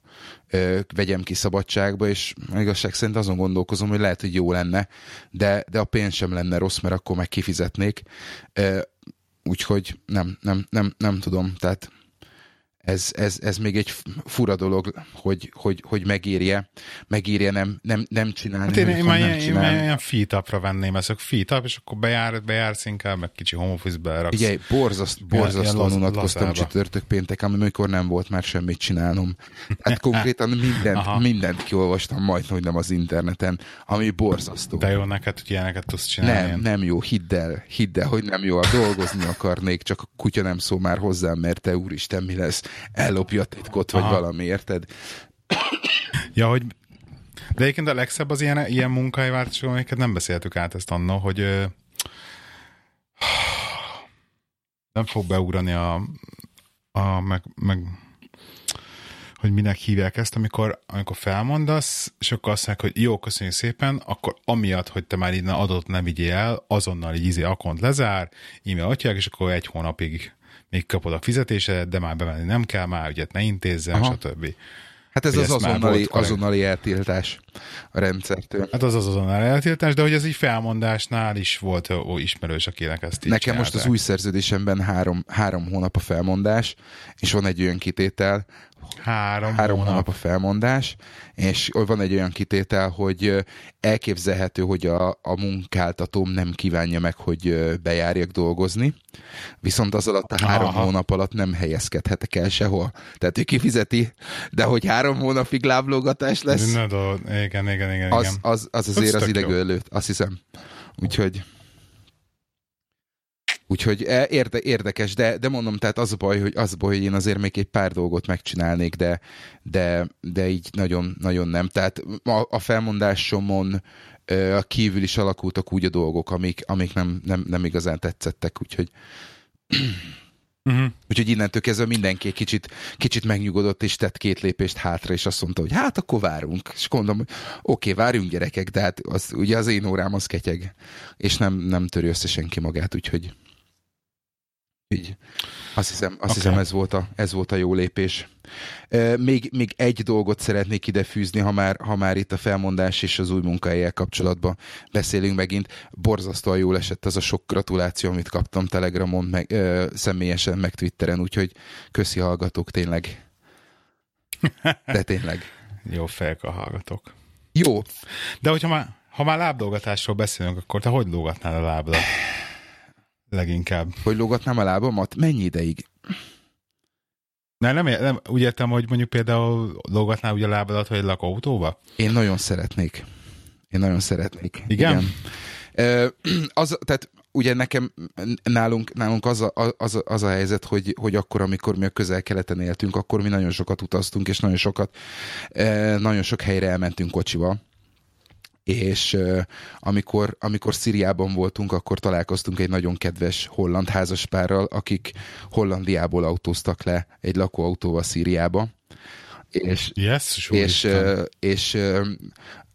vegyem ki szabadságba, és igazság szerint azon gondolkozom, hogy lehet, hogy jó lenne, de, de a pénz sem lenne rossz, mert akkor meg kifizetnék úgyhogy nem, nem, nem, nem tudom, tehát ez, ez, ez még egy fura dolog, hogy, hogy, hogy megírje, megírje nem, nem, nem csinálni. Hát én, én, már ilyen, én már ilyen feet venném, ezek feet és akkor bejár, bejársz inkább, meg kicsi home office-be raksz. Ugye, borzaszt, borzasztóan unatkoztam csütörtök péntek, amikor nem volt már semmit csinálnom. Hát konkrétan mindent, mindent kiolvastam majd, hogy nem az interneten, ami borzasztó. De jó neked, hogy ilyeneket tudsz csinálni. Nem, nem jó, hidd el, hidd el, hogy nem jó, dolgozni akarnék, csak a kutya nem szól már hozzám, mert te úristen, mi lesz ellopja a titkot, vagy Aha. valami, érted? Ja, hogy de egyébként a legszebb az ilyen, ilyen munkájváltások, amiket nem beszéltük át ezt anna, hogy ö, nem fog beugrani a, a meg, meg hogy minek hívják ezt, amikor, amikor felmondasz, és akkor azt mondják, hogy jó, köszönjük szépen, akkor amiatt, hogy te már innen adott nem vigyél el, azonnal így izé akont lezár, e-mail adják, és akkor egy hónapig még kapod a fizetésedet, de már bemenni nem kell, már ügyet ne intézzen, Aha. stb. Hát ez az azonnali, azonnali eltiltás a rendszertől. Hát az az azonnali eltiltás, de hogy ez így felmondásnál is volt ó, ismerős, akinek ezt így Nekem csinálták. most az új szerződésemben három, három hónap a felmondás, és van egy olyan kitétel, Három, három hónap. hónap a felmondás, és van egy olyan kitétel, hogy elképzelhető, hogy a, a munkáltatóm nem kívánja meg, hogy bejárjak dolgozni, viszont az alatt a három Aha. hónap alatt nem helyezkedhetek el sehol. Tehát ő kifizeti, de hogy három hónapig láblógatás lesz, ne, do, igen, igen, igen, az, az, az azért az idegő előtt, azt hiszem. Úgyhogy... Úgyhogy e, érde, érdekes, de, de mondom, tehát az a baj, hogy az a baj, hogy én azért még egy pár dolgot megcsinálnék, de, de, de így nagyon, nagyon nem. Tehát a, a felmondásomon a kívül is alakultak úgy a dolgok, amik, amik nem, nem, nem igazán tetszettek, úgyhogy Uh-huh. Úgyhogy innentől kezdve mindenki egy kicsit, kicsit megnyugodott, és tett két lépést hátra, és azt mondta, hogy hát akkor várunk. És gondolom, hogy oké, okay, várjunk gyerekek, de hát az, ugye az én órám az ketyeg, és nem, nem törő össze senki magát, úgyhogy így. Azt hiszem, azt okay. hiszem ez, volt a, ez volt a jó lépés. Még, még egy dolgot szeretnék ide fűzni, ha már, ha már itt a felmondás és az új munkahelyel kapcsolatban beszélünk megint. Borzasztóan jól esett az a sok gratuláció, amit kaptam Telegramon, meg, ö, személyesen, meg Twitteren, úgyhogy köszi hallgatók, tényleg. De tényleg. *laughs* Jó fejek a hallgatók. Jó. De hogyha már, ha már lábdolgatásról beszélünk, akkor te hogy lógatnál a lábadat? Leginkább. Hogy lógatnám a lábamat? Mennyi ideig? Nem, nem, nem, úgy értem, hogy mondjuk például lógatnál ugye a lábadat, vagy egy lakóautóba? Én nagyon szeretnék. Én nagyon szeretnék. Igen? Igen. *clears throat* Az, tehát ugye nekem, nálunk, nálunk az, a, az, az a helyzet, hogy, hogy akkor, amikor mi a közel-keleten éltünk, akkor mi nagyon sokat utaztunk, és nagyon sokat, nagyon sok helyre elmentünk kocsival és amikor, amikor Szíriában voltunk, akkor találkoztunk egy nagyon kedves holland házaspárral, akik Hollandiából autóztak le egy lakóautóval Szíriába. És, yes, és, és, és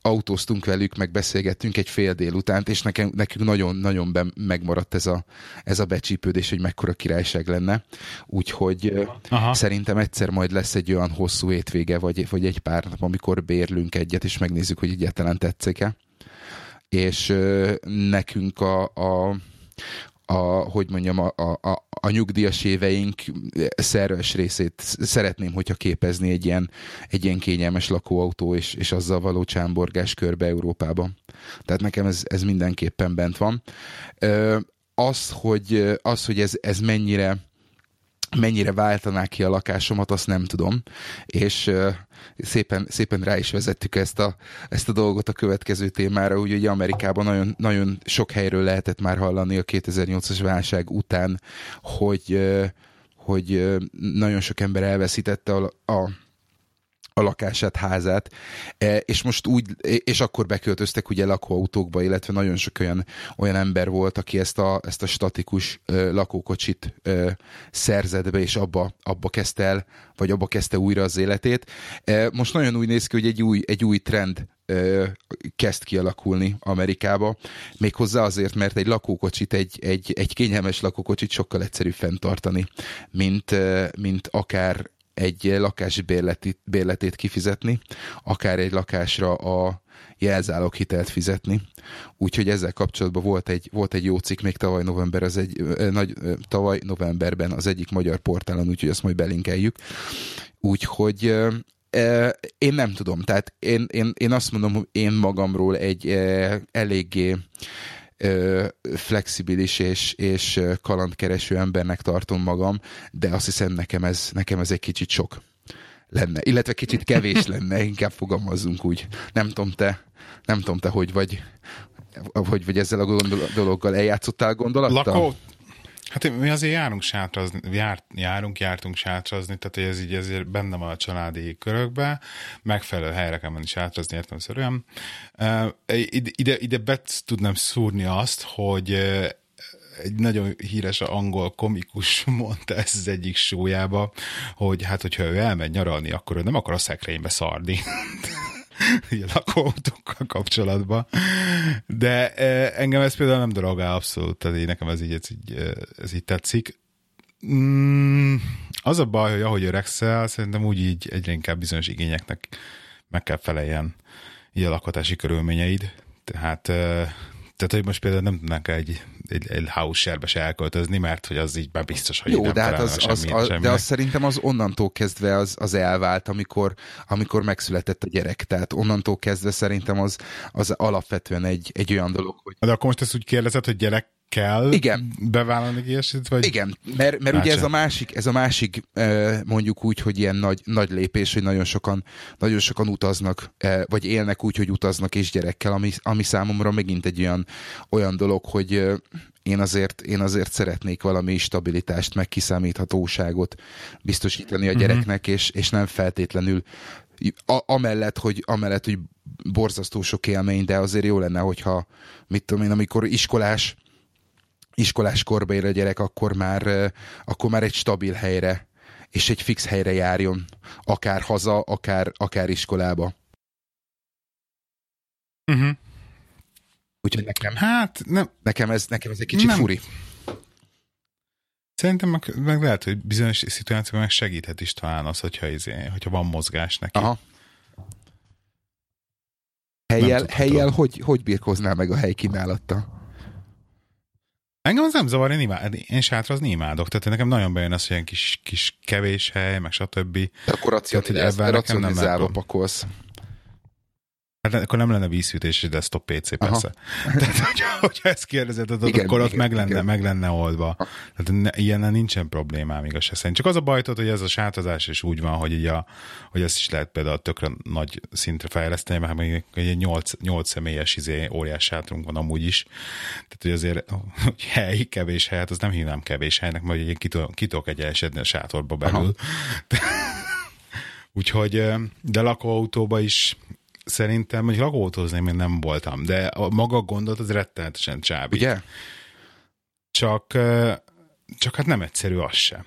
autóztunk velük, meg beszélgettünk egy fél délutánt, és nekem, nekünk nagyon-nagyon megmaradt ez a, ez a becsípődés, hogy mekkora királyság lenne. Úgyhogy Aha. szerintem egyszer majd lesz egy olyan hosszú hétvége, vagy, vagy egy pár nap, amikor bérlünk egyet, és megnézzük, hogy egyáltalán tetszik-e. És nekünk a, a a, hogy mondjam, a, a, a nyugdíjas éveink szerves részét szeretném, hogyha képezni egy ilyen, egy ilyen kényelmes lakóautó, és, és azzal való csámborgás körbe Európában. Tehát nekem ez, ez mindenképpen bent van. Az, hogy, az, hogy ez, ez mennyire mennyire váltaná ki a lakásomat, azt nem tudom, és szépen, szépen rá is vezettük ezt a, ezt a dolgot a következő témára, úgy, hogy Amerikában nagyon, nagyon sok helyről lehetett már hallani a 2008-as válság után, hogy, hogy nagyon sok ember elveszítette a, a a lakását, házát, e, és most úgy, és akkor beköltöztek ugye lakóautókba, illetve nagyon sok olyan, olyan ember volt, aki ezt a, ezt a statikus lakókocsit szerzett be, és abba, abba kezdte el, vagy abba kezdte újra az életét. E, most nagyon úgy néz ki, hogy egy új, egy új trend kezd kialakulni Amerikába, méghozzá azért, mert egy lakókocsit, egy, egy, egy kényelmes lakókocsit sokkal egyszerűbb fenntartani, mint, mint akár egy lakás bérletét, bérletét kifizetni, akár egy lakásra a jelzálog hitelt fizetni. Úgyhogy ezzel kapcsolatban volt egy, volt egy jó cikk még tavaly november az egy, nagy, tavaly novemberben az egyik magyar portálon, úgyhogy azt majd belinkeljük. Úgyhogy én nem tudom, tehát én, én, én azt mondom, hogy én magamról egy eléggé flexibilis és, és kalandkereső embernek tartom magam, de azt hiszem nekem ez, nekem ez egy kicsit sok lenne, illetve kicsit kevés lenne, inkább fogalmazzunk úgy. Nem tudom te, nem tudom te, hogy vagy, hogy vagy ezzel a dologgal eljátszottál gondolattal? Lakó, Hát mi azért járunk sátrazni, jár, járunk, jártunk sátrazni, tehát ez így ezért benne van a családi körökbe, megfelelő helyre kell menni sátrazni értelmszerűen. Ide, ide be tudnám szúrni azt, hogy egy nagyon híres angol komikus *laughs* mondta ezt az egyik sójába, hogy hát, hogyha ő elmegy nyaralni, akkor ő nem akar a szekrénybe szarni. *laughs* *laughs* a lakóautókkal kapcsolatban. De engem ez például nem drogál abszolút, tehát én nekem ez így, ez így, ez így tetszik. Mm, az a baj, hogy ahogy öregszel, szerintem úgy így egyre inkább bizonyos igényeknek meg kell feleljen így a lakhatási körülményeid. Tehát tehát, hogy most például nem tudnánk egy, egy, egy house share se elköltözni, mert hogy az így már biztos, hogy Jó, nem de hát az, semmi, az, az, de az szerintem az onnantól kezdve az, az elvált, amikor, amikor megszületett a gyerek. Tehát onnantól kezdve szerintem az, az alapvetően egy, egy olyan dolog, hogy... De akkor most ezt úgy kérdezed, hogy gyerek kell Igen. bevállalni ilyesmit? Vagy? Igen, mert, mert ugye ez a másik, ez a másik mondjuk úgy, hogy ilyen nagy, nagy lépés, hogy nagyon sokan, nagyon sokan utaznak, vagy élnek úgy, hogy utaznak és gyerekkel, ami, ami számomra megint egy olyan, olyan dolog, hogy én azért, én azért szeretnék valami stabilitást, meg kiszámíthatóságot biztosítani a Mhm. gyereknek, és, és nem feltétlenül a, amellett, hogy, amellett, hogy borzasztó sok élmény, de azért jó lenne, hogyha, mit tudom én, amikor iskolás iskolás korba ér a gyerek, akkor már, akkor már egy stabil helyre és egy fix helyre járjon, akár haza, akár, akár iskolába. Uh-huh. Úgyhogy nekem, Hát, nem, nekem, ez, nekem ez egy kicsit Nem. furi. szerintem meg, meg lehet, hogy bizonyos szituációban meg segíthet is talán az, hogyha, izé, hogyha van mozgás neki. Aha. Helyjel, tudható. helyjel hogy, hogy birkoznál meg a hely kínálattal? Engem az nem zavar, én, imád, én sátrazni imádok. Tehát nekem nagyon bejön az, hogy ilyen kis, kis kevés hely, meg stb. Akkor Tehát, racionalizálva, nem racionalizálva pakolsz. Hát akkor nem lenne vízfűtés és desktop PC, Aha. persze. *laughs* Tehát, hogyha, hogyha ezt kérdezed, akkor Igen, ott igen, meg, lenne, igen. meg lenne oldva. Tehát ne, ilyennel nincsen problémám igazság szerint. Csak az a baj, tudod, hogy ez a sátrazás is úgy van, hogy, így a, hogy ezt is lehet például tökre nagy szintre fejleszteni, mert még egy 8, 8 személyes izé, óriás sátrunk van amúgy is. Tehát, hogy azért hogy hely, kevés helyet, az nem hívnám kevés helynek, mert én ki tudok, ki tudok egyenesedni a sátorba belül. *laughs* Úgyhogy, de lakóautóba is szerintem, hogy lakóautózni még nem voltam, de a maga gondot az rettenetesen csábít. Ugye? Csak, csak hát nem egyszerű az sem.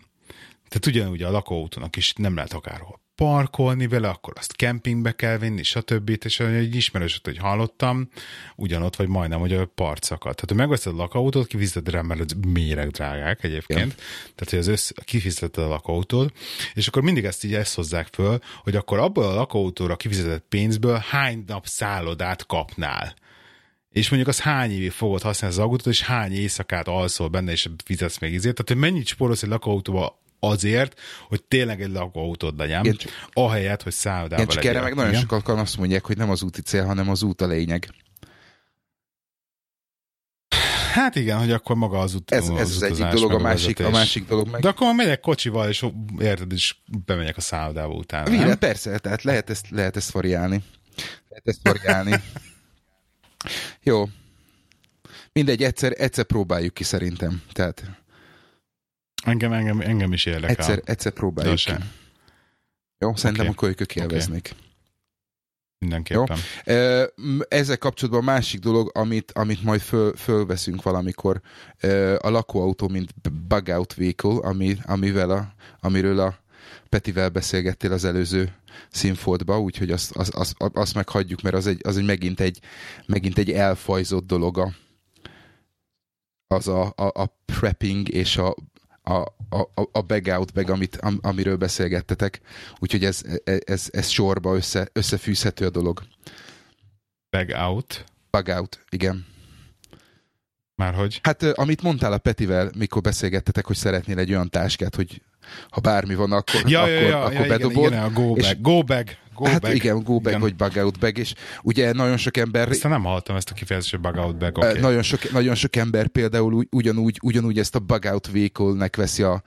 Tehát ugyanúgy a lakóautónak is nem lehet akárhol parkolni vele, akkor azt kempingbe kell vinni, stb. És egy ismerős, hogy hallottam, ugyanott vagy majdnem, hogy a parcakat. Tehát, hogy megveszed a lakóautót, kifizeted rá, mert méreg drágák egyébként. Ja. Tehát, hogy az össz, kifizeted a lakóautót, és akkor mindig ezt így ezt hozzák föl, hogy akkor abból a lakóautóra kifizetett pénzből hány nap szállodát kapnál. És mondjuk az hány évig fogod használni az autót, és hány éjszakát alszol benne, és fizetsz még izért. Tehát, hogy mennyit spórolsz egy lakóautóba azért, hogy tényleg egy lakóautód legyen, Igen, ahelyett, hogy szállodában Igen, csak legyél. erre meg nagyon Igen? sokan azt mondják, hogy nem az úti cél, hanem az út a lényeg. Hát igen, hogy akkor maga az út. Ez, ez az egyik dolog, a másik, a másik dolog meg... De akkor megyek kocsival, és érted, és bemegyek a szállodába utána. Vile, nem? persze, tehát lehet ezt, lehet ezt variálni. Lehet ezt variálni. *laughs* Jó. Mindegy, egyszer, egyszer próbáljuk ki szerintem. Tehát Engem, engem, engem is érdekel. egyszer, egyszer próbáljuk ki. Jó, szerintem Oké. akkor ők élveznék. Mindenképpen. Ö, m- Ezzel kapcsolatban a másik dolog, amit, amit majd föl, fölveszünk valamikor, a lakóautó, mint bug out vehicle, ami, amivel a, amiről a Petivel beszélgettél az előző színfoltba, úgyhogy azt, azt, azt, azt meghagyjuk, mert az egy, az egy megint, egy, megint egy elfajzott dolog a, az a, a, a prepping és a, a, a, a bag out bag, amit, am, amiről beszélgettetek. Úgyhogy ez, ez, ez, ez sorba össze, összefűzhető a dolog. Bag out. Bug out, igen. Márhogy? Hát ö, amit mondtál a Petivel, mikor beszélgettetek, hogy szeretnél egy olyan táskát, hogy ha bármi van, akkor, Ja, akkor, ja, ja, akkor ja, igen, bedobod. igen, a go bag. és- Go bag. Go hát bag. igen, go bag Igen. vagy bug out bag, és ugye nagyon sok ember Ezt nem hallottam, ezt a kifejezést, hogy bug out bag. Okay. Nagyon, sok, nagyon sok ember például ugy- ugyanúgy, ugyanúgy ezt a bug out vehicle-nek veszi a,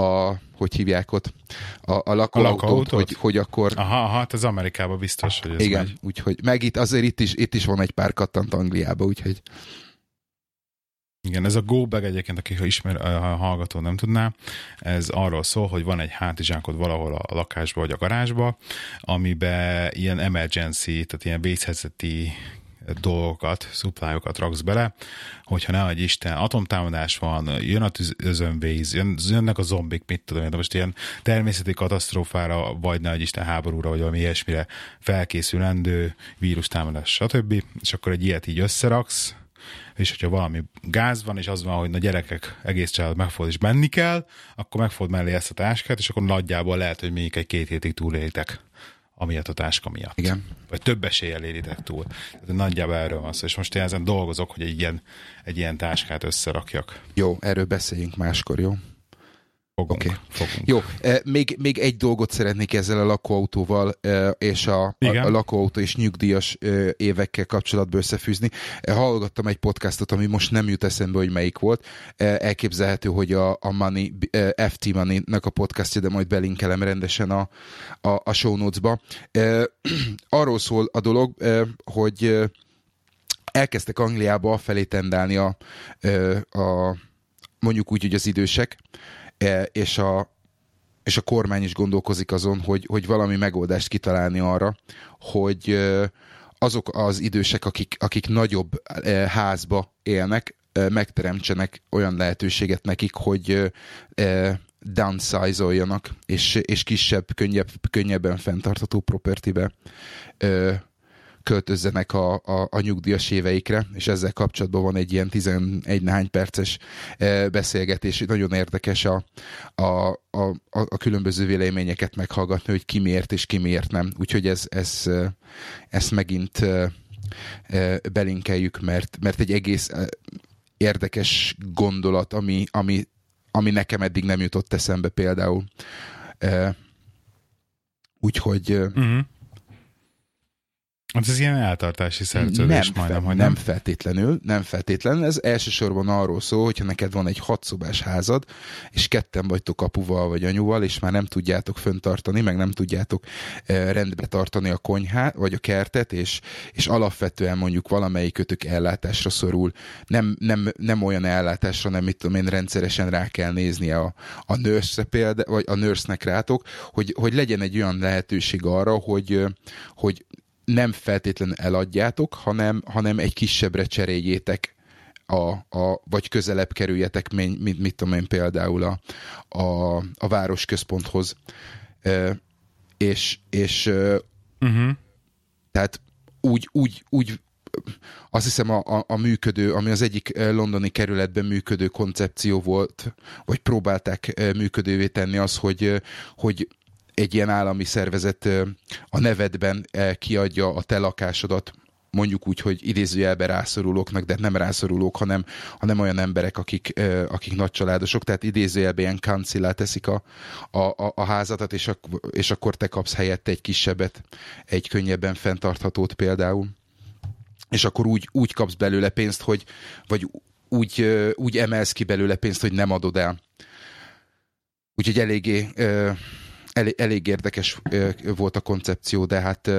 a hogy hívják ott, a, a lakóautót? hogy, hogy akkor Aha, aha, hát az Amerikában biztos, hogy ez igen, megy. úgyhogy meg itt azért itt is, itt is van egy pár kattant Angliába, úgyhogy Igen, ez a go bag egyébként, aki ha ismer, a hallgató nem tudná, ez arról szól, hogy van egy hátizsákod valahol a lakásba vagy a garázsba, amiben ilyen emergency, tehát ilyen vészhelyzeti dolgokat, szuplályokat raksz bele, hogyha ne egy Isten atomtámadás van, jön a tüz- jön, jönnek a zombik, mit tudom én, de most ilyen természeti katasztrófára, vagy ne egy Isten háborúra, vagy valami ilyesmire felkészülendő vírustámadás, stb. És akkor egy ilyet így összeraksz, és hogyha valami gáz van, és az van, hogy na gyerekek, egész család megfogod, és menni kell, akkor megfogod mellé ezt a táskát, és akkor nagyjából lehet, hogy még egy két hétig túléltek amiatt a táska miatt. igen. Vagy több eséllyel éritek túl. Tehát nagyjából erről van szó. És most én ezen dolgozok, hogy egy ilyen, egy ilyen táskát összerakjak. Jó, erről beszéljünk máskor, jó? Fogunk. Oké. fogunk. Jó, eh, még, még egy dolgot szeretnék ezzel a lakóautóval eh, és a, Igen. a lakóautó és nyugdíjas eh, évekkel kapcsolatban összefűzni. Hallgattam egy podcastot, ami most nem jut eszembe, hogy melyik volt. Elképzelhető, hogy a, a Money, FT Money-nak a podcastja, de majd belinkelem rendesen a, a, a show notes-ba. *clears throat* Arról szól a dolog, hogy elkezdtek Angliába afelé tendálni a, a mondjuk úgy, hogy az idősek, és a, és a kormány is gondolkozik azon, hogy, hogy valami megoldást kitalálni arra, hogy azok az idősek, akik, akik nagyobb házba élnek, megteremtsenek olyan lehetőséget nekik, hogy downsize-oljanak, és, és kisebb, könnyebb, könnyebben fenntartható propertybe költözzenek a, a, a nyugdíjas éveikre, és ezzel kapcsolatban van egy ilyen 11 néhány perces beszélgetés. Nagyon érdekes a, a, a, a különböző véleményeket meghallgatni, hogy ki miért és ki miért nem. Úgyhogy ez, ez, ezt megint belinkeljük, mert, mert egy egész érdekes gondolat, ami, ami, ami nekem eddig nem jutott eszembe például. Úgyhogy uh-huh. Hát ez ilyen eltartási szerződés nem, majdnem, hogy nem? Nem feltétlenül, nem feltétlenül. Ez elsősorban arról szól, hogyha neked van egy hatszobás házad, és ketten vagytok apuval vagy anyuval, és már nem tudjátok föntartani, meg nem tudjátok eh, rendbe tartani a konyhát, vagy a kertet, és, és alapvetően mondjuk valamelyikötök ellátásra szorul. Nem, nem, nem olyan ellátásra, nem mit tudom én, rendszeresen rá kell nézni a, a nurse példa, vagy a nurse rátok, hogy, hogy legyen egy olyan lehetőség arra, hogy, hogy nem feltétlenül eladjátok, hanem, hanem egy kisebbre cseréljétek a, a, vagy közelebb kerüljetek, mint, mit, mit tudom én például a, a, a városközponthoz. E, és és uh-huh. tehát úgy, úgy, úgy azt hiszem a, a, a működő, ami az egyik londoni kerületben működő koncepció volt, vagy próbálták működővé tenni az, hogy, hogy egy ilyen állami szervezet a nevedben kiadja a te lakásodat, mondjuk úgy, hogy idézőjelben rászorulóknak, de nem rászorulók, hanem, hanem olyan emberek, akik, akik nagy családosok, tehát idézőjelben ilyen kancilá teszik a, a, a házatat, és, ak, és akkor te kapsz helyette egy kisebbet, egy könnyebben fenntarthatót például. És akkor úgy, úgy kapsz belőle pénzt, hogy, vagy úgy, úgy emelsz ki belőle pénzt, hogy nem adod el. Úgyhogy eléggé elég, elég érdekes volt a koncepció, de hát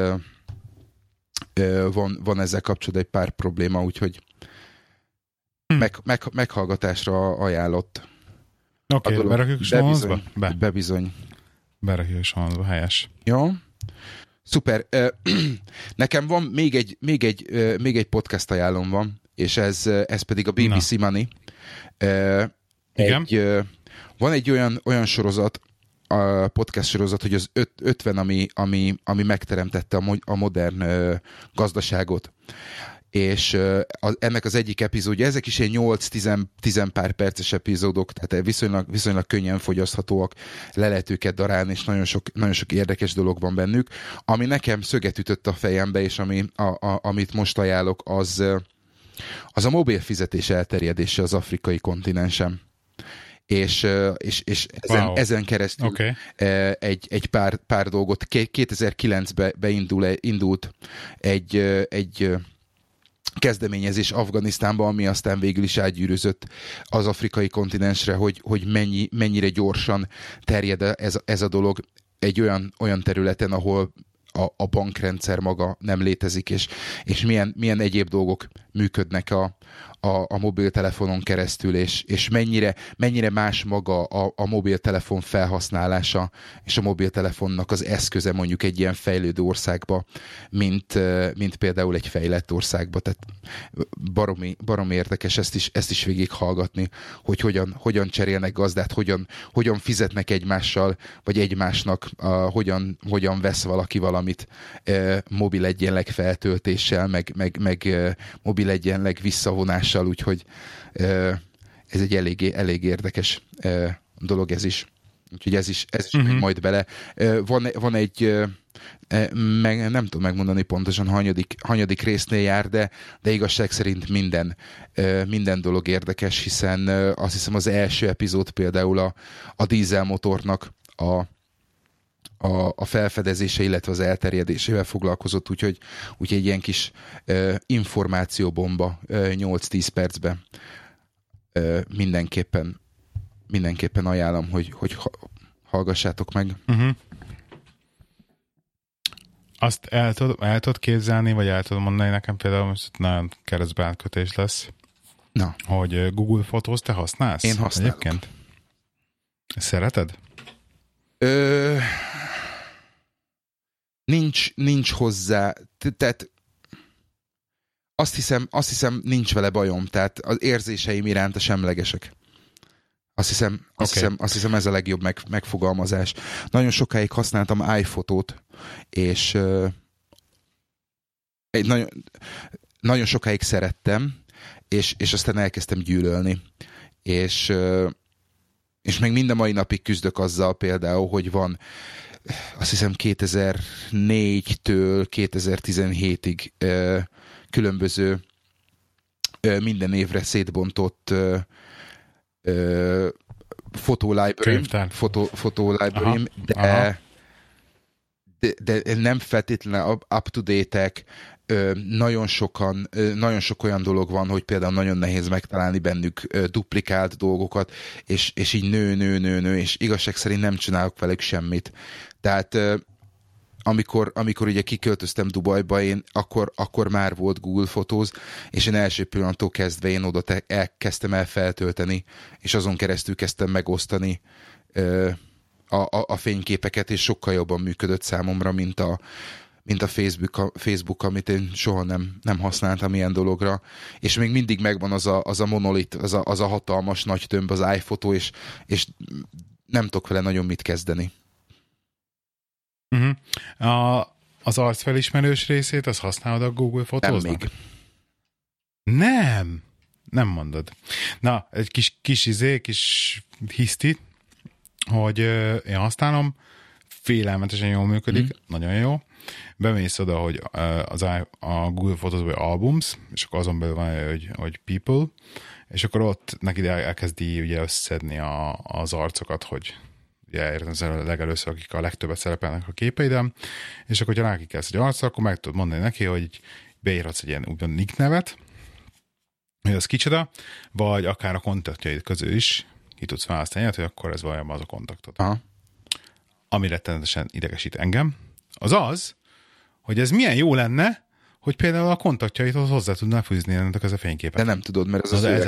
van, van ezzel kapcsolatban egy pár probléma, úgyhogy hm. meg, meg, meghallgatásra ajánlott. Oké, okay, berakjuk is bebizony, be. Bebizony. Berakjuk is helyes. Jó. Szuper. *clears throat* Nekem van még egy, még egy, még egy podcast ajánlom van, és ez, ez pedig a BBC Na. Money. Igen? Egy, van egy olyan, olyan sorozat, a podcast sorozat, hogy az 50, ami, ami, ami megteremtette a, a modern uh, gazdaságot. És uh, a, ennek az egyik epizódja, ezek is ilyen 8-10 pár perces epizódok, tehát viszonylag, viszonylag könnyen fogyaszthatóak, le lehet őket darálni, és nagyon sok, nagyon sok érdekes dolog van bennük. Ami nekem szöget ütött a fejembe, és ami, a, a, amit most ajánlok, az, az a mobil fizetés elterjedése az afrikai kontinensen és, és, és ezen, wow. ezen keresztül okay. egy, egy pár, pár dolgot. 2009-ben beindul, indult egy, egy kezdeményezés Afganisztánban, ami aztán végül is átgyűrűzött az afrikai kontinensre, hogy, hogy mennyi, mennyire gyorsan terjed ez, ez a dolog egy olyan, olyan területen, ahol a, a bankrendszer maga nem létezik, és, és milyen, milyen egyéb dolgok működnek a, a, a mobiltelefonon keresztül, és, és mennyire, mennyire más maga a, a mobiltelefon felhasználása, és a mobiltelefonnak az eszköze mondjuk egy ilyen fejlődő országba, mint, mint például egy fejlett országba. Tehát baromi, baromi érdekes ezt is, ezt is végighallgatni, hogy hogyan, hogyan cserélnek gazdát, hogyan, hogyan fizetnek egymással, vagy egymásnak, a, hogyan, hogyan vesz valaki valamit e, mobil egyenleg feltöltéssel, meg, meg, meg e, mobil egyenleg visszavonással, hatással, úgyhogy ez egy eléggé, elég érdekes dolog ez is. Úgyhogy ez is, ez is uh-huh. majd bele. Van, van egy, meg, nem tudom megmondani pontosan, hanyadik, hanyadik résznél jár, de, de igazság szerint minden, minden dolog érdekes, hiszen azt hiszem az első epizód például a, a dízelmotornak a, a, a felfedezése, illetve az elterjedésével foglalkozott, úgyhogy, úgyhogy egy ilyen kis uh, információbomba uh, 8-10 percben uh, mindenképpen mindenképpen ajánlom, hogy, hogy hallgassátok meg. Uh-huh. Azt el tudod, el tudod képzelni, vagy el tudod mondani nekem például, most nagyon keresztbe lesz, Na. hogy Google Fotóz te használsz? Én használok. Egyébként? Szereted? Ö, nincs, nincs hozzá, tehát azt hiszem, azt hiszem nincs vele bajom, tehát az érzéseim iránt a semlegesek. Azt hiszem, azt, okay. hiszem, azt hiszem ez a legjobb meg, megfogalmazás. Nagyon sokáig használtam iPhoto-t, és uh, egy nagyon, nagyon sokáig szerettem, és, és aztán elkezdtem gyűlölni. És, uh, és még minden mai napig küzdök azzal például, hogy van azt hiszem 2004-től 2017-ig uh, különböző minden évre szétbontott uh, fotó library, fotó, fotó library, de, aha. de, de nem feltétlenül up-to-date-ek, nagyon sokan, nagyon sok olyan dolog van, hogy például nagyon nehéz megtalálni bennük duplikált dolgokat, és, és így nő, nő, nő, nő, és igazság szerint nem csinálok velük semmit. Tehát amikor, amikor ugye kiköltöztem Dubajba, én akkor, akkor már volt Google Photos, és én első pillanattól kezdve én oda te, elkezdtem el feltölteni, és azon keresztül kezdtem megosztani ö, a, a, a fényképeket, és sokkal jobban működött számomra, mint a, mint a Facebook, a Facebook, amit én soha nem, nem használtam ilyen dologra, és még mindig megvan az a, az a monolit, az a, az a hatalmas nagy tömb, az iPhoto, és, és nem tudok vele nagyon mit kezdeni. Uh-huh. A, az arcfelismerős részét, az használod a Google fotóznak? Nem még. Nem! Nem mondod. Na, egy kis, kis izé, kis hiszti, hogy uh, én használom, félelmetesen jól működik, mm. nagyon jó. Bemész oda, hogy az a Google Photos vagy Albums, és akkor azon belül van, hogy, hogy People, és akkor ott neki elkezdi ugye összedni a, az arcokat, hogy ugye értem legelőször, akik a legtöbbet szerepelnek a képeidem, és akkor, hogyha rákikelsz egy arcra, akkor meg tudod mondani neki, hogy beírhatsz egy ilyen ugyan nick nevet, hogy az kicsoda, vagy akár a kontaktjaid közül is ki tudsz választani, hogy akkor ez valójában az a kontaktod. Aha. Ami rettenetesen idegesít engem, az az, hogy ez milyen jó lenne, hogy például a kontaktjaidhoz hozzá tudnál fűzni ennek ez a fényképet. De nem tudod, mert ez az, az ő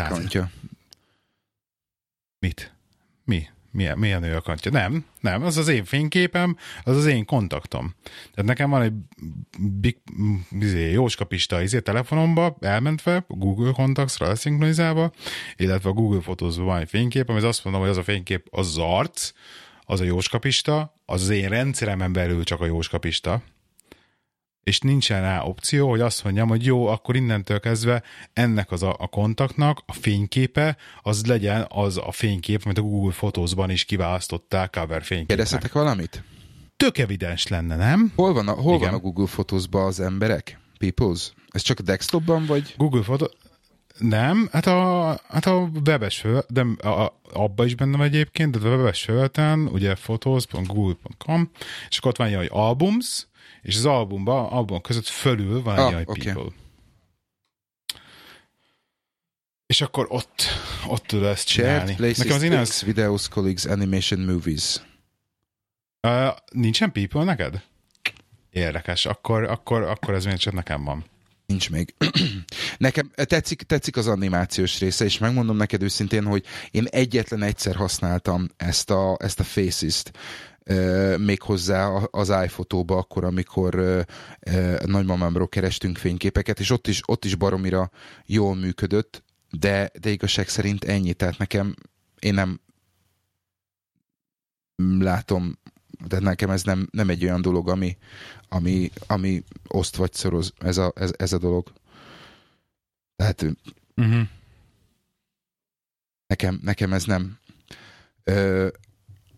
Mit? Mi? milyen, milyen ő akantja. Nem, nem, az az én fényképem, az az én kontaktom. Tehát nekem van egy big, izé, jóskapista izé telefonomba, elmentve, Google Contacts-ra elszinkronizálva, illetve a Google Fotózban van egy fénykép, ami azt mondom, hogy az a fénykép az, az arc, az a jóskapista, az az én rendszeremen belül csak a jóskapista, és nincsen rá opció, hogy azt mondjam, hogy jó, akkor innentől kezdve ennek az a, a kontaktnak a fényképe, az legyen az a fénykép, amit a Google Fotózban is kiválasztották cover fényképnek. Kérdeztetek valamit? Tök evidens lenne, nem? Hol van a, hol van a Google Fotózban az emberek? Peoples? Ez csak a desktopban, vagy? Google Fotó... Nem, hát a, hát a webes föl, de a, a, abba is bennem egyébként, de a webes fölten, ugye photos.google.com, és akkor ott van, hogy albums, és az albumban, album között fölül van ah, egy okay. People. És akkor ott, ott tud ezt csinálni. Places, Nekem az innen... videos, colleagues, animation, movies. Uh, nincsen People neked? Érdekes, akkor, akkor, akkor ez még csak nekem van. Nincs még. *clears throat* Nekem tetszik, tetszik az animációs része, és megmondom neked őszintén, hogy én egyetlen egyszer használtam ezt a, ezt a Faces-t még hozzá az iPhotóba akkor, amikor nagymamámról kerestünk fényképeket, és ott is, ott is baromira jól működött, de, de igazság szerint ennyi. Tehát nekem, én nem látom, de nekem ez nem, nem egy olyan dolog, ami, ami, ami oszt vagy szoroz, ez a, ez, ez a dolog. Tehát uh-huh. nekem, nekem ez nem. Ö,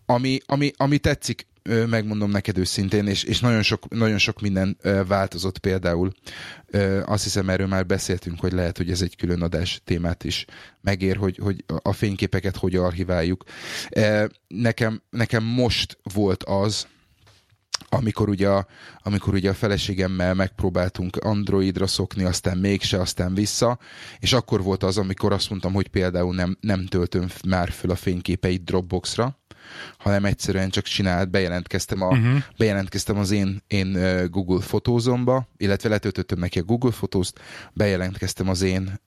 ami, ami, ami tetszik, megmondom neked őszintén, és, és nagyon, sok, nagyon sok minden változott például. Azt hiszem, erről már beszéltünk, hogy lehet, hogy ez egy külön adás témát is megér, hogy, hogy a fényképeket hogy archiváljuk. Nekem, nekem most volt az, amikor ugye, a, amikor ugye a feleségemmel megpróbáltunk Androidra szokni, aztán mégse, aztán vissza, és akkor volt az, amikor azt mondtam, hogy például nem, nem töltöm már föl a fényképeit Dropboxra, hanem egyszerűen csak csinált, bejelentkeztem, a, uh-huh. bejelentkeztem az én, én Google fotózomba, illetve letöltöttem neki a Google fotózt, bejelentkeztem az én,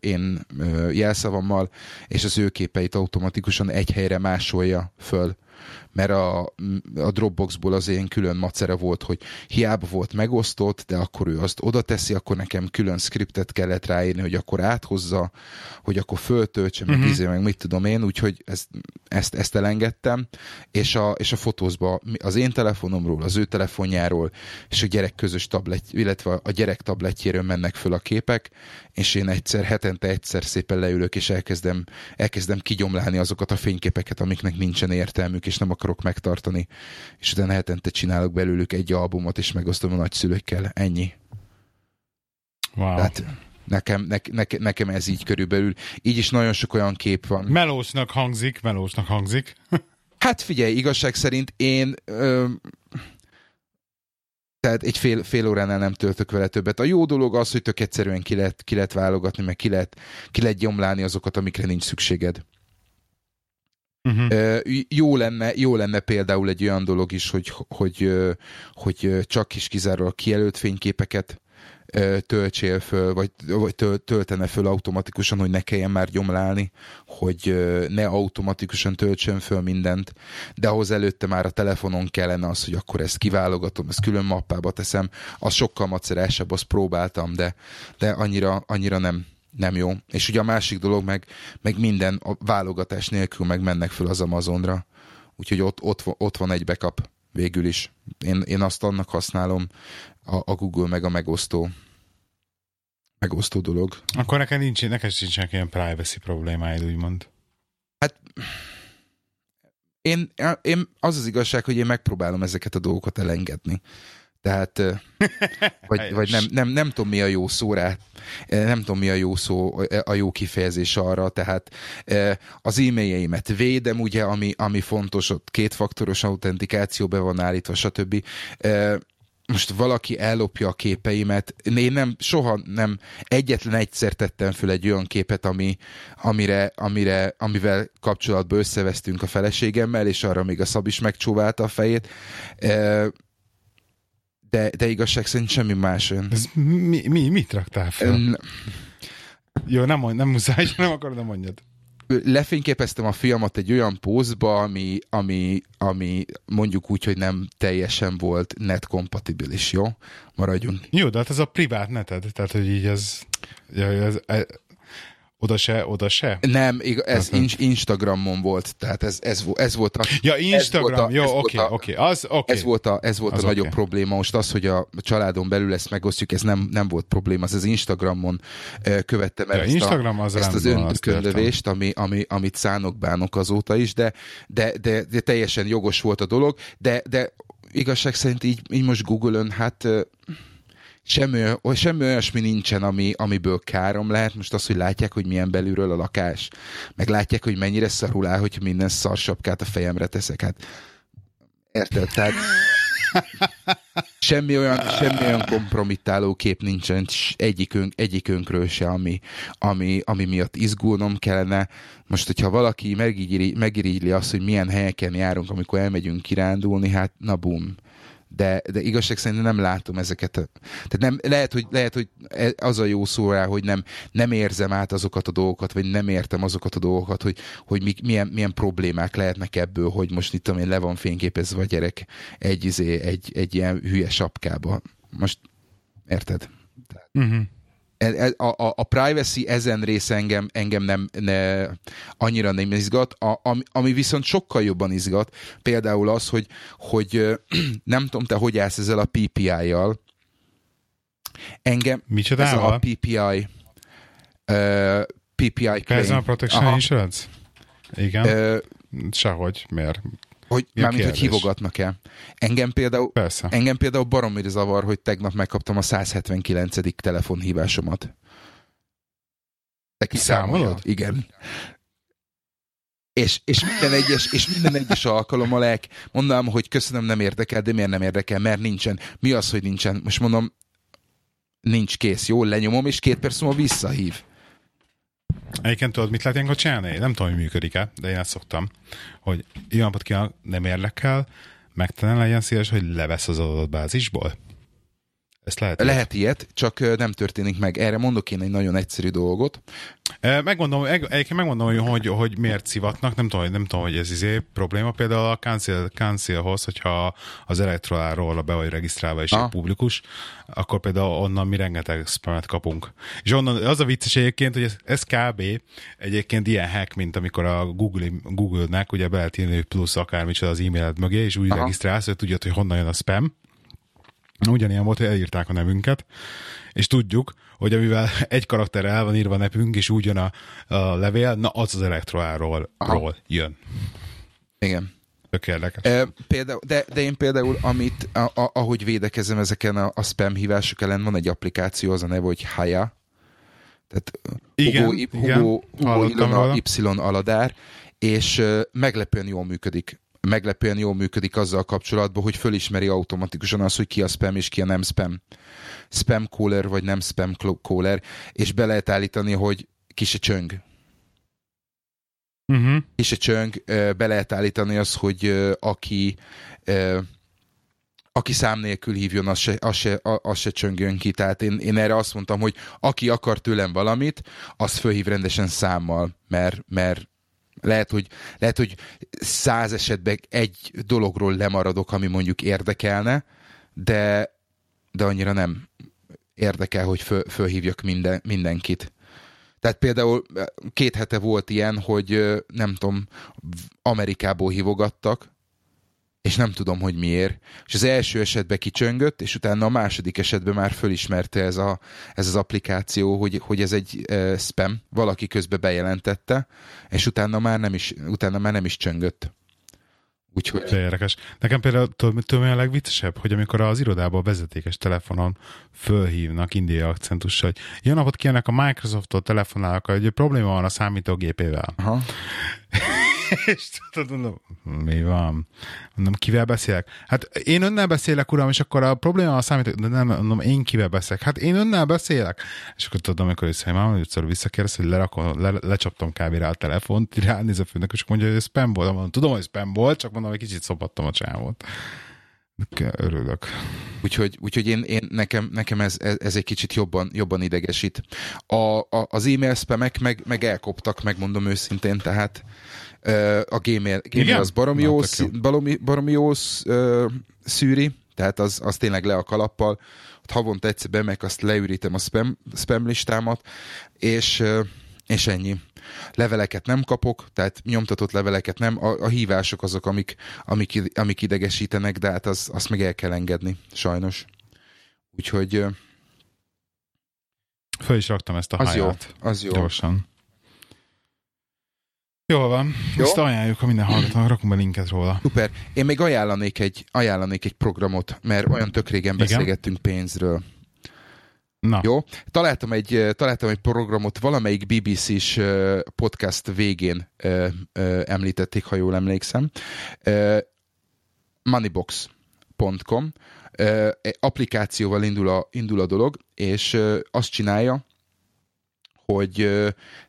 én jelszavammal, és az ő képeit automatikusan egy helyre másolja föl mert a, a Dropboxból az én külön macere volt, hogy hiába volt megosztott, de akkor ő azt oda teszi, akkor nekem külön skriptet kellett ráírni, hogy akkor áthozza, hogy akkor föltöltse, meg uh-huh. izé, meg mit tudom én, úgyhogy ezt, ezt, ezt elengedtem, és a, és a fotózba az én telefonomról, az ő telefonjáról, és a gyerek közös tablet, illetve a gyerek tabletjéről mennek föl a képek, és én egyszer, hetente egyszer szépen leülök, és elkezdem, elkezdem kigyomlálni azokat a fényképeket, amiknek nincsen értelmük, és nem akarok megtartani, és utána hetente csinálok belőlük egy albumot, és megosztom a nagyszülőkkel. Ennyi. Wow. Tehát nekem, ne, ne, nekem ez így körülbelül. Így is nagyon sok olyan kép van. Melósnak hangzik, melósnak hangzik. *laughs* hát figyelj, igazság szerint én... Ö, tehát egy fél, fél óránál nem töltök vele többet. A jó dolog az, hogy tök egyszerűen ki lehet, ki lehet válogatni, meg ki lehet, ki lehet gyomlálni azokat, amikre nincs szükséged. Uh-huh. Jó, lenne, jó lenne például egy olyan dolog is, hogy, hogy, hogy csak is kizárólag kijelölt fényképeket töltsél föl, vagy, vagy töltene föl automatikusan, hogy ne kelljen már gyomlálni, hogy ne automatikusan töltsön föl mindent, de ahhoz előtte már a telefonon kellene az, hogy akkor ezt kiválogatom, ezt külön mappába teszem, az sokkal macerásebb, azt próbáltam, de, de annyira, annyira nem, nem jó. És ugye a másik dolog meg, meg minden a válogatás nélkül meg mennek föl az Amazonra. Úgyhogy ott, ott, ott van egy backup végül is. Én, én azt annak használom, a, a Google meg a megosztó megosztó dolog. Akkor neked nincs, neked nincsenek ilyen privacy problémáid, úgymond. Hát én, én, az az igazság, hogy én megpróbálom ezeket a dolgokat elengedni. Tehát, *laughs* vagy, vagy nem, nem, nem tudom mi a jó szó rá, nem tudom mi a jó szó, a jó kifejezés arra, tehát az e-mailjeimet védem, ugye, ami, ami fontos, ott kétfaktoros autentikáció be van állítva, stb. Most valaki ellopja a képeimet, én nem, soha nem, egyetlen egyszer tettem föl egy olyan képet, ami, amire, amire, amivel kapcsolatban összevesztünk a feleségemmel, és arra még a Szab is megcsóválta a fejét de, de igazság szerint semmi más ön. Ez mi, mi, mit raktál fel? Ön... Jó, nem, nem muszáj, *laughs* nem akarod, nem mondjad. Lefényképeztem a fiamat egy olyan pózba, ami, ami, ami mondjuk úgy, hogy nem teljesen volt net kompatibilis, jó? Maradjunk. Jó, de hát ez a privát neted, tehát hogy így ez, ez, ez oda se, oda se? Nem, ez in- Instagramon volt, tehát ez, ez, ez volt a... Ja, Instagram, jó, oké, oké, az oké. Ez volt a, ez volt az a nagyobb okay. probléma, most az, hogy a családon belül ezt megosztjuk, ez nem, nem volt probléma, az az Instagramon követtem el ja, ezt, Instagram a, az ezt az önkönlövést, ami, ami, amit szánok bánok azóta is, de, de, de, de teljesen jogos volt a dolog, de, de igazság szerint így, így most Google-ön, hát semmi, semmi olyasmi nincsen, ami, amiből károm lehet. Most az, hogy látják, hogy milyen belülről a lakás, meg látják, hogy mennyire szarul áll, hogy minden szarsapkát a fejemre teszek. Hát érted? Tehát *laughs* semmi olyan, semmi olyan kompromittáló kép nincsen egyikünk, egyikünkről se, ami, ami, ami miatt izgulnom kellene. Most, hogyha valaki megirigyli azt, hogy milyen helyeken járunk, amikor elmegyünk kirándulni, hát na bum de, de igazság szerint nem látom ezeket. Tehát nem, lehet, hogy, lehet, hogy e, az a jó szó rá, hogy nem, nem érzem át azokat a dolgokat, vagy nem értem azokat a dolgokat, hogy, hogy mi, milyen, milyen problémák lehetnek ebből, hogy most itt tudom én, le van fényképezve a gyerek egy, izé, egy, egy ilyen hülye sapkába. Most érted? Uh-huh. E, e, a, a, a privacy ezen része engem, engem nem, ne, annyira nem izgat, a, ami, ami viszont sokkal jobban izgat, például az, hogy, hogy *clears throat* nem tudom, te hogy állsz ezzel a PPI-jal. Engem Micsodával? ezzel a PPI uh, PPI claim. Personal Protection Aha. Insurance? Igen. Uh, Sehogy. Miért? Hogy, mármint, hogy hívogatnak el. Engem például, Persze. engem például baromira zavar, hogy tegnap megkaptam a 179. telefonhívásomat. Te kiszámolod? Igen. És, és, minden egyes, és minden egyes alkalommal el, mondom, hogy köszönöm, nem érdekel, de miért nem érdekel, mert nincsen. Mi az, hogy nincsen? Most mondom, nincs kész, jó, lenyomom, és két perc múlva visszahív. Egyébként tudod, mit lehet ilyenkor csinálni? Nem tudom, hogy működik-e, de én ezt szoktam, hogy ilyen napot kívánok, nem érdekel, megtalán legyen szíves, hogy levesz az adatbázisból. Ezt lehet. Lehet ilyet, csak nem történik meg. Erre mondok én egy nagyon egyszerű dolgot. Megmondom, egyébként megmondom, hogy, hogy miért szivatnak, nem tudom, nem tudom, hogy ez izé probléma. Például a cancel, cancelhoz, hogyha az elektroláról be vagy regisztrálva és egy publikus, akkor például onnan mi rengeteg spamet kapunk. És onnan az a vicces egyébként, hogy ez, ez kb. egyébként ilyen hack, mint amikor a Google, Google-nek ugye be lehet írni plusz akármicsoda az e-mailed mögé, és úgy Aha. regisztrálsz, hogy tudjad, hogy honnan jön a spam Ugyanilyen volt, hogy elírták a nevünket, és tudjuk, hogy amivel *laughs* egy karakter el van írva a nevünk, és úgy jön a, a levél, na az az elektroáról ról jön. Igen. Tök érdekes. E, például, de, de én például, amit, a, a, ahogy védekezem ezeken a, a spam hívások ellen, van egy applikáció, az a neve, hogy Haya. Tehát igen, Hugo, igen. Hugo, Hugo Ilona Y Aladár, és meglepően jól működik meglepően jól működik azzal kapcsolatban, hogy fölismeri automatikusan az, hogy ki a spam és ki a nem spam. Spam caller vagy nem spam caller, és be lehet állítani, hogy ki se csöng. Uh-huh. Ki se csöng, be lehet állítani az, hogy aki aki szám nélkül hívjon, az se, az se, az se csöngjön ki. Tehát én, én erre azt mondtam, hogy aki akar tőlem valamit, az fölhív rendesen számmal, mert, mert lehet, hogy, lehet, hogy száz esetben egy dologról lemaradok, ami mondjuk érdekelne, de, de annyira nem érdekel, hogy föl, fölhívjak minden, mindenkit. Tehát például két hete volt ilyen, hogy nem tudom, Amerikából hívogattak, és nem tudom, hogy miért. És az első esetben kicsöngött, és utána a második esetben már fölismerte ez, a, ez az applikáció, hogy, hogy ez egy uh, spam, valaki közbe bejelentette, és utána már nem is, utána már nem is csöngött. Úgyhogy... De érdekes. Nekem például tudom, a legviccesebb, hogy amikor az irodában a vezetékes telefonon fölhívnak indiai akcentussal, hogy jó napot kérnek a Microsoft-tól telefonálnak, hogy probléma van a számítógépével. Aha. *laughs* és tudod, mondom, mi van? Mondom, kivel beszélek? Hát én önnel beszélek, uram, és akkor a probléma a számít, de nem, mondom, én kivel beszélek? Hát én önnel beszélek. És akkor tudom, amikor is hogy egyszer visszakérdez, hogy lerakom, le, lecsaptam kb. a telefont, ránéz a főnök, és mondja, hogy ez spam volt. Mondom, tudom, hogy spam volt, csak mondom, hogy kicsit szopattam a csávot. Örülök. Úgyhogy, úgyhogy én, én, nekem, nekem ez, ez, egy kicsit jobban, jobban idegesít. A, a, az e-mail spamek meg, meg elkoptak, megmondom őszintén, tehát a Gmail, Gmail az baromi jó, baromi, baromi jó szűri, tehát az, az tényleg le a kalappal. Ott havonta egyszer bemegyek, azt leürítem a spam, spam listámat, és, és ennyi. Leveleket nem kapok, tehát nyomtatott leveleket nem. A, a hívások azok, amik, amik, amik idegesítenek, de hát az, azt meg el kell engedni, sajnos. Úgyhogy... Föl is raktam ezt a az háját. Jó, az jó. Gyorsan. Jól van. Jó? Ezt ajánljuk, ha minden hallgatónak, rakunk be linket róla. Szuper. Én még ajánlanék egy, ajánlanék egy programot, mert olyan tök régen Igen? beszélgettünk pénzről. Na. Jó? Találtam egy, találtam egy programot, valamelyik BBC-s podcast végén említették, ha jól emlékszem. Moneybox.com applikációval indul a, indul a dolog, és azt csinálja, hogy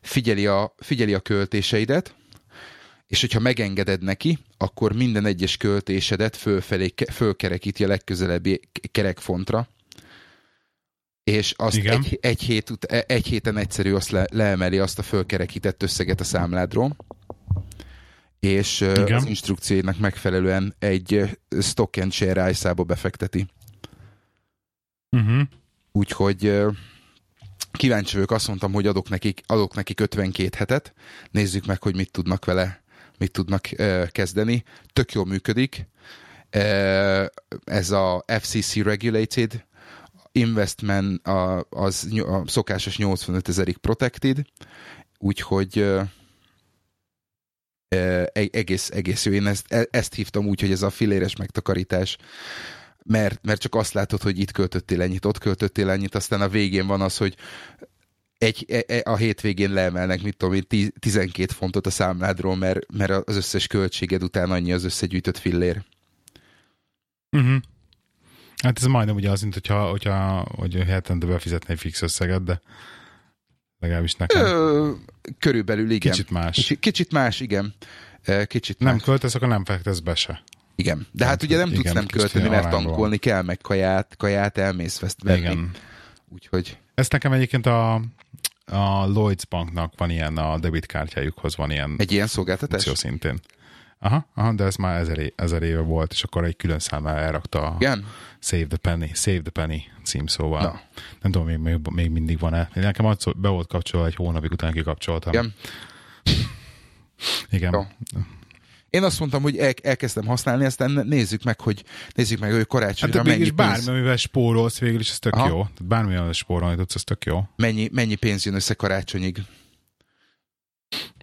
figyeli a, figyeli a költéseidet, és hogyha megengeded neki, akkor minden egyes költésedet fölfelé, fölkerekíti a legközelebbi kerekfontra, és azt egy, egy, hét, e, egy héten egyszerű azt le, leemeli azt a fölkerekített összeget a számládról, és Igen. az instrukcióinak megfelelően egy stock and share ISA-ba befekteti. Uh-huh. Úgyhogy kíváncsi vagyok, azt mondtam, hogy adok nekik, adok nekik 52 hetet, nézzük meg, hogy mit tudnak vele, mit tudnak kezdeni. Tök jól működik. Ez a FCC regulated, investment a, az a szokásos 85 ezerig protected, úgyhogy uh, egész, egész jó. Én ezt, e, ezt hívtam úgy, hogy ez a filéres megtakarítás mert, mert csak azt látod, hogy itt költöttél ennyit, ott költöttél ennyit, aztán a végén van az, hogy egy, e, e, a hétvégén leemelnek, mit tudom én, 12 fontot a számládról, mert, mert az összes költséged után annyi az összegyűjtött fillér. Uh-huh. Hát ez majdnem ugye az, mint hogyha, hogyha hogy hetente befizetne egy fix összeget, de Legalábbis nekem. Ö, körülbelül igen. Kicsit más. Kicsit, kicsit más, igen. Kicsit Nem más. költesz, akkor nem fektetsz be se. Igen. De hát ugye nem igen, tudsz nem költeni, mert tankolni kell, meg kaját, kaját elmész veszt venni. Igen. Úgyhogy Ezt nekem egyébként a, a Lloyds Banknak van ilyen, a debitkártyájukhoz van ilyen egy ilyen szolgáltatás? szintén. Aha, aha, de ez már ezer, é- ezer éve volt, és akkor egy külön számára elrakta a Igen? Save the Penny, Save the Penny címszóval. Na. Nem tudom, még, még, még mindig van-e. Nekem az be volt kapcsolva, egy hónapig után kikapcsoltam. Igen. Igen. Jó. Én azt mondtam, hogy el, elkezdtem használni, aztán nézzük meg, hogy nézzük meg, hogy Hát karácsonyra de mennyi, pénz, bármi, amivel spórolsz végül is, ez tök Aha. jó. Tehát bármi, amivel spórolni tudsz, ez tök jó. mennyi, mennyi pénz jön össze karácsonyig.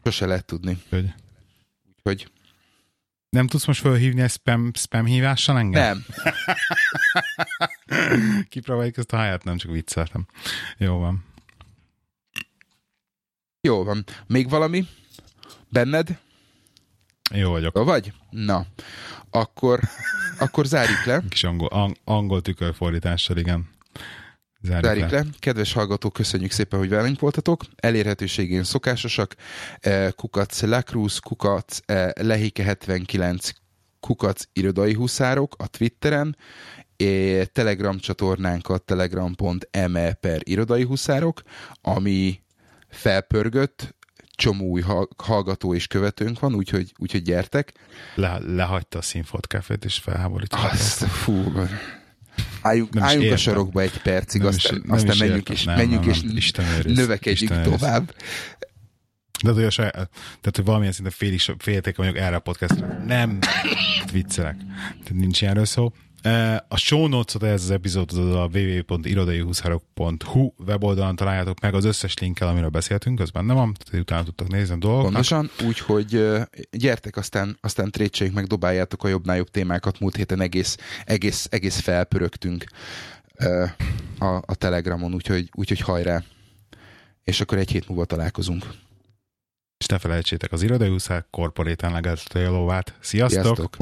Sose lehet tudni. Úgyhogy Hogy nem tudsz most felhívni egy spam, spam hívással engem? nem. *laughs* Kipróbáljuk ezt a háját, nem csak vicceltem. Jó van. Jó van. Még valami? Benned? Jó vagyok. Jó vagy? Na. Akkor, akkor zárjuk le. Kis angol, ang, angol tükörfordítással, igen. Zárjuk, Zárjuk le. Kedves hallgatók, köszönjük szépen, hogy velünk voltatok. Elérhetőségén szokásosak. Eh, Kukac Lacruz, Kukac eh, Lehike 79, Kukac Irodai Huszárok a Twitteren, eh, Telegram csatornánkat telegram.me per Irodai Huszárok, ami felpörgött, csomó új hall- hallgató és követőnk van, úgyhogy, úgyhogy gyertek. Le, lehagyta a Színfolt Cafét, és felháborított. Azt, fú, álljunk, Nem is álljunk a sarokba egy percig, Nem is- aztán, nem aztán is menjünk, és, Nem, menjünk nem, és nem. Isten növekedjünk Isten tovább. De hogy, a saját, tehát, hogy valamilyen szinten félig, félték vagyok erre a podcastra. Nem, *coughs* viccelek. Tehát nincs ilyenről szó. A show notes-ot ez az epizódot a www.irodaihuszárok.hu weboldalon találjátok meg az összes linkkel, amiről beszéltünk, az benne van, tehát utána tudtok nézni a dolgoknak. Pontosan, úgyhogy gyertek, aztán, aztán trétseljük meg, dobáljátok a jobbnál jobb témákat. Múlt héten egész, egész, egész felpörögtünk a, a Telegramon, úgyhogy, úgyhogy hajrá. És akkor egy hét múlva találkozunk. És ne felejtsétek az irodai huszár korporétán legalább a lovát. Sziasztok! Sziasztok!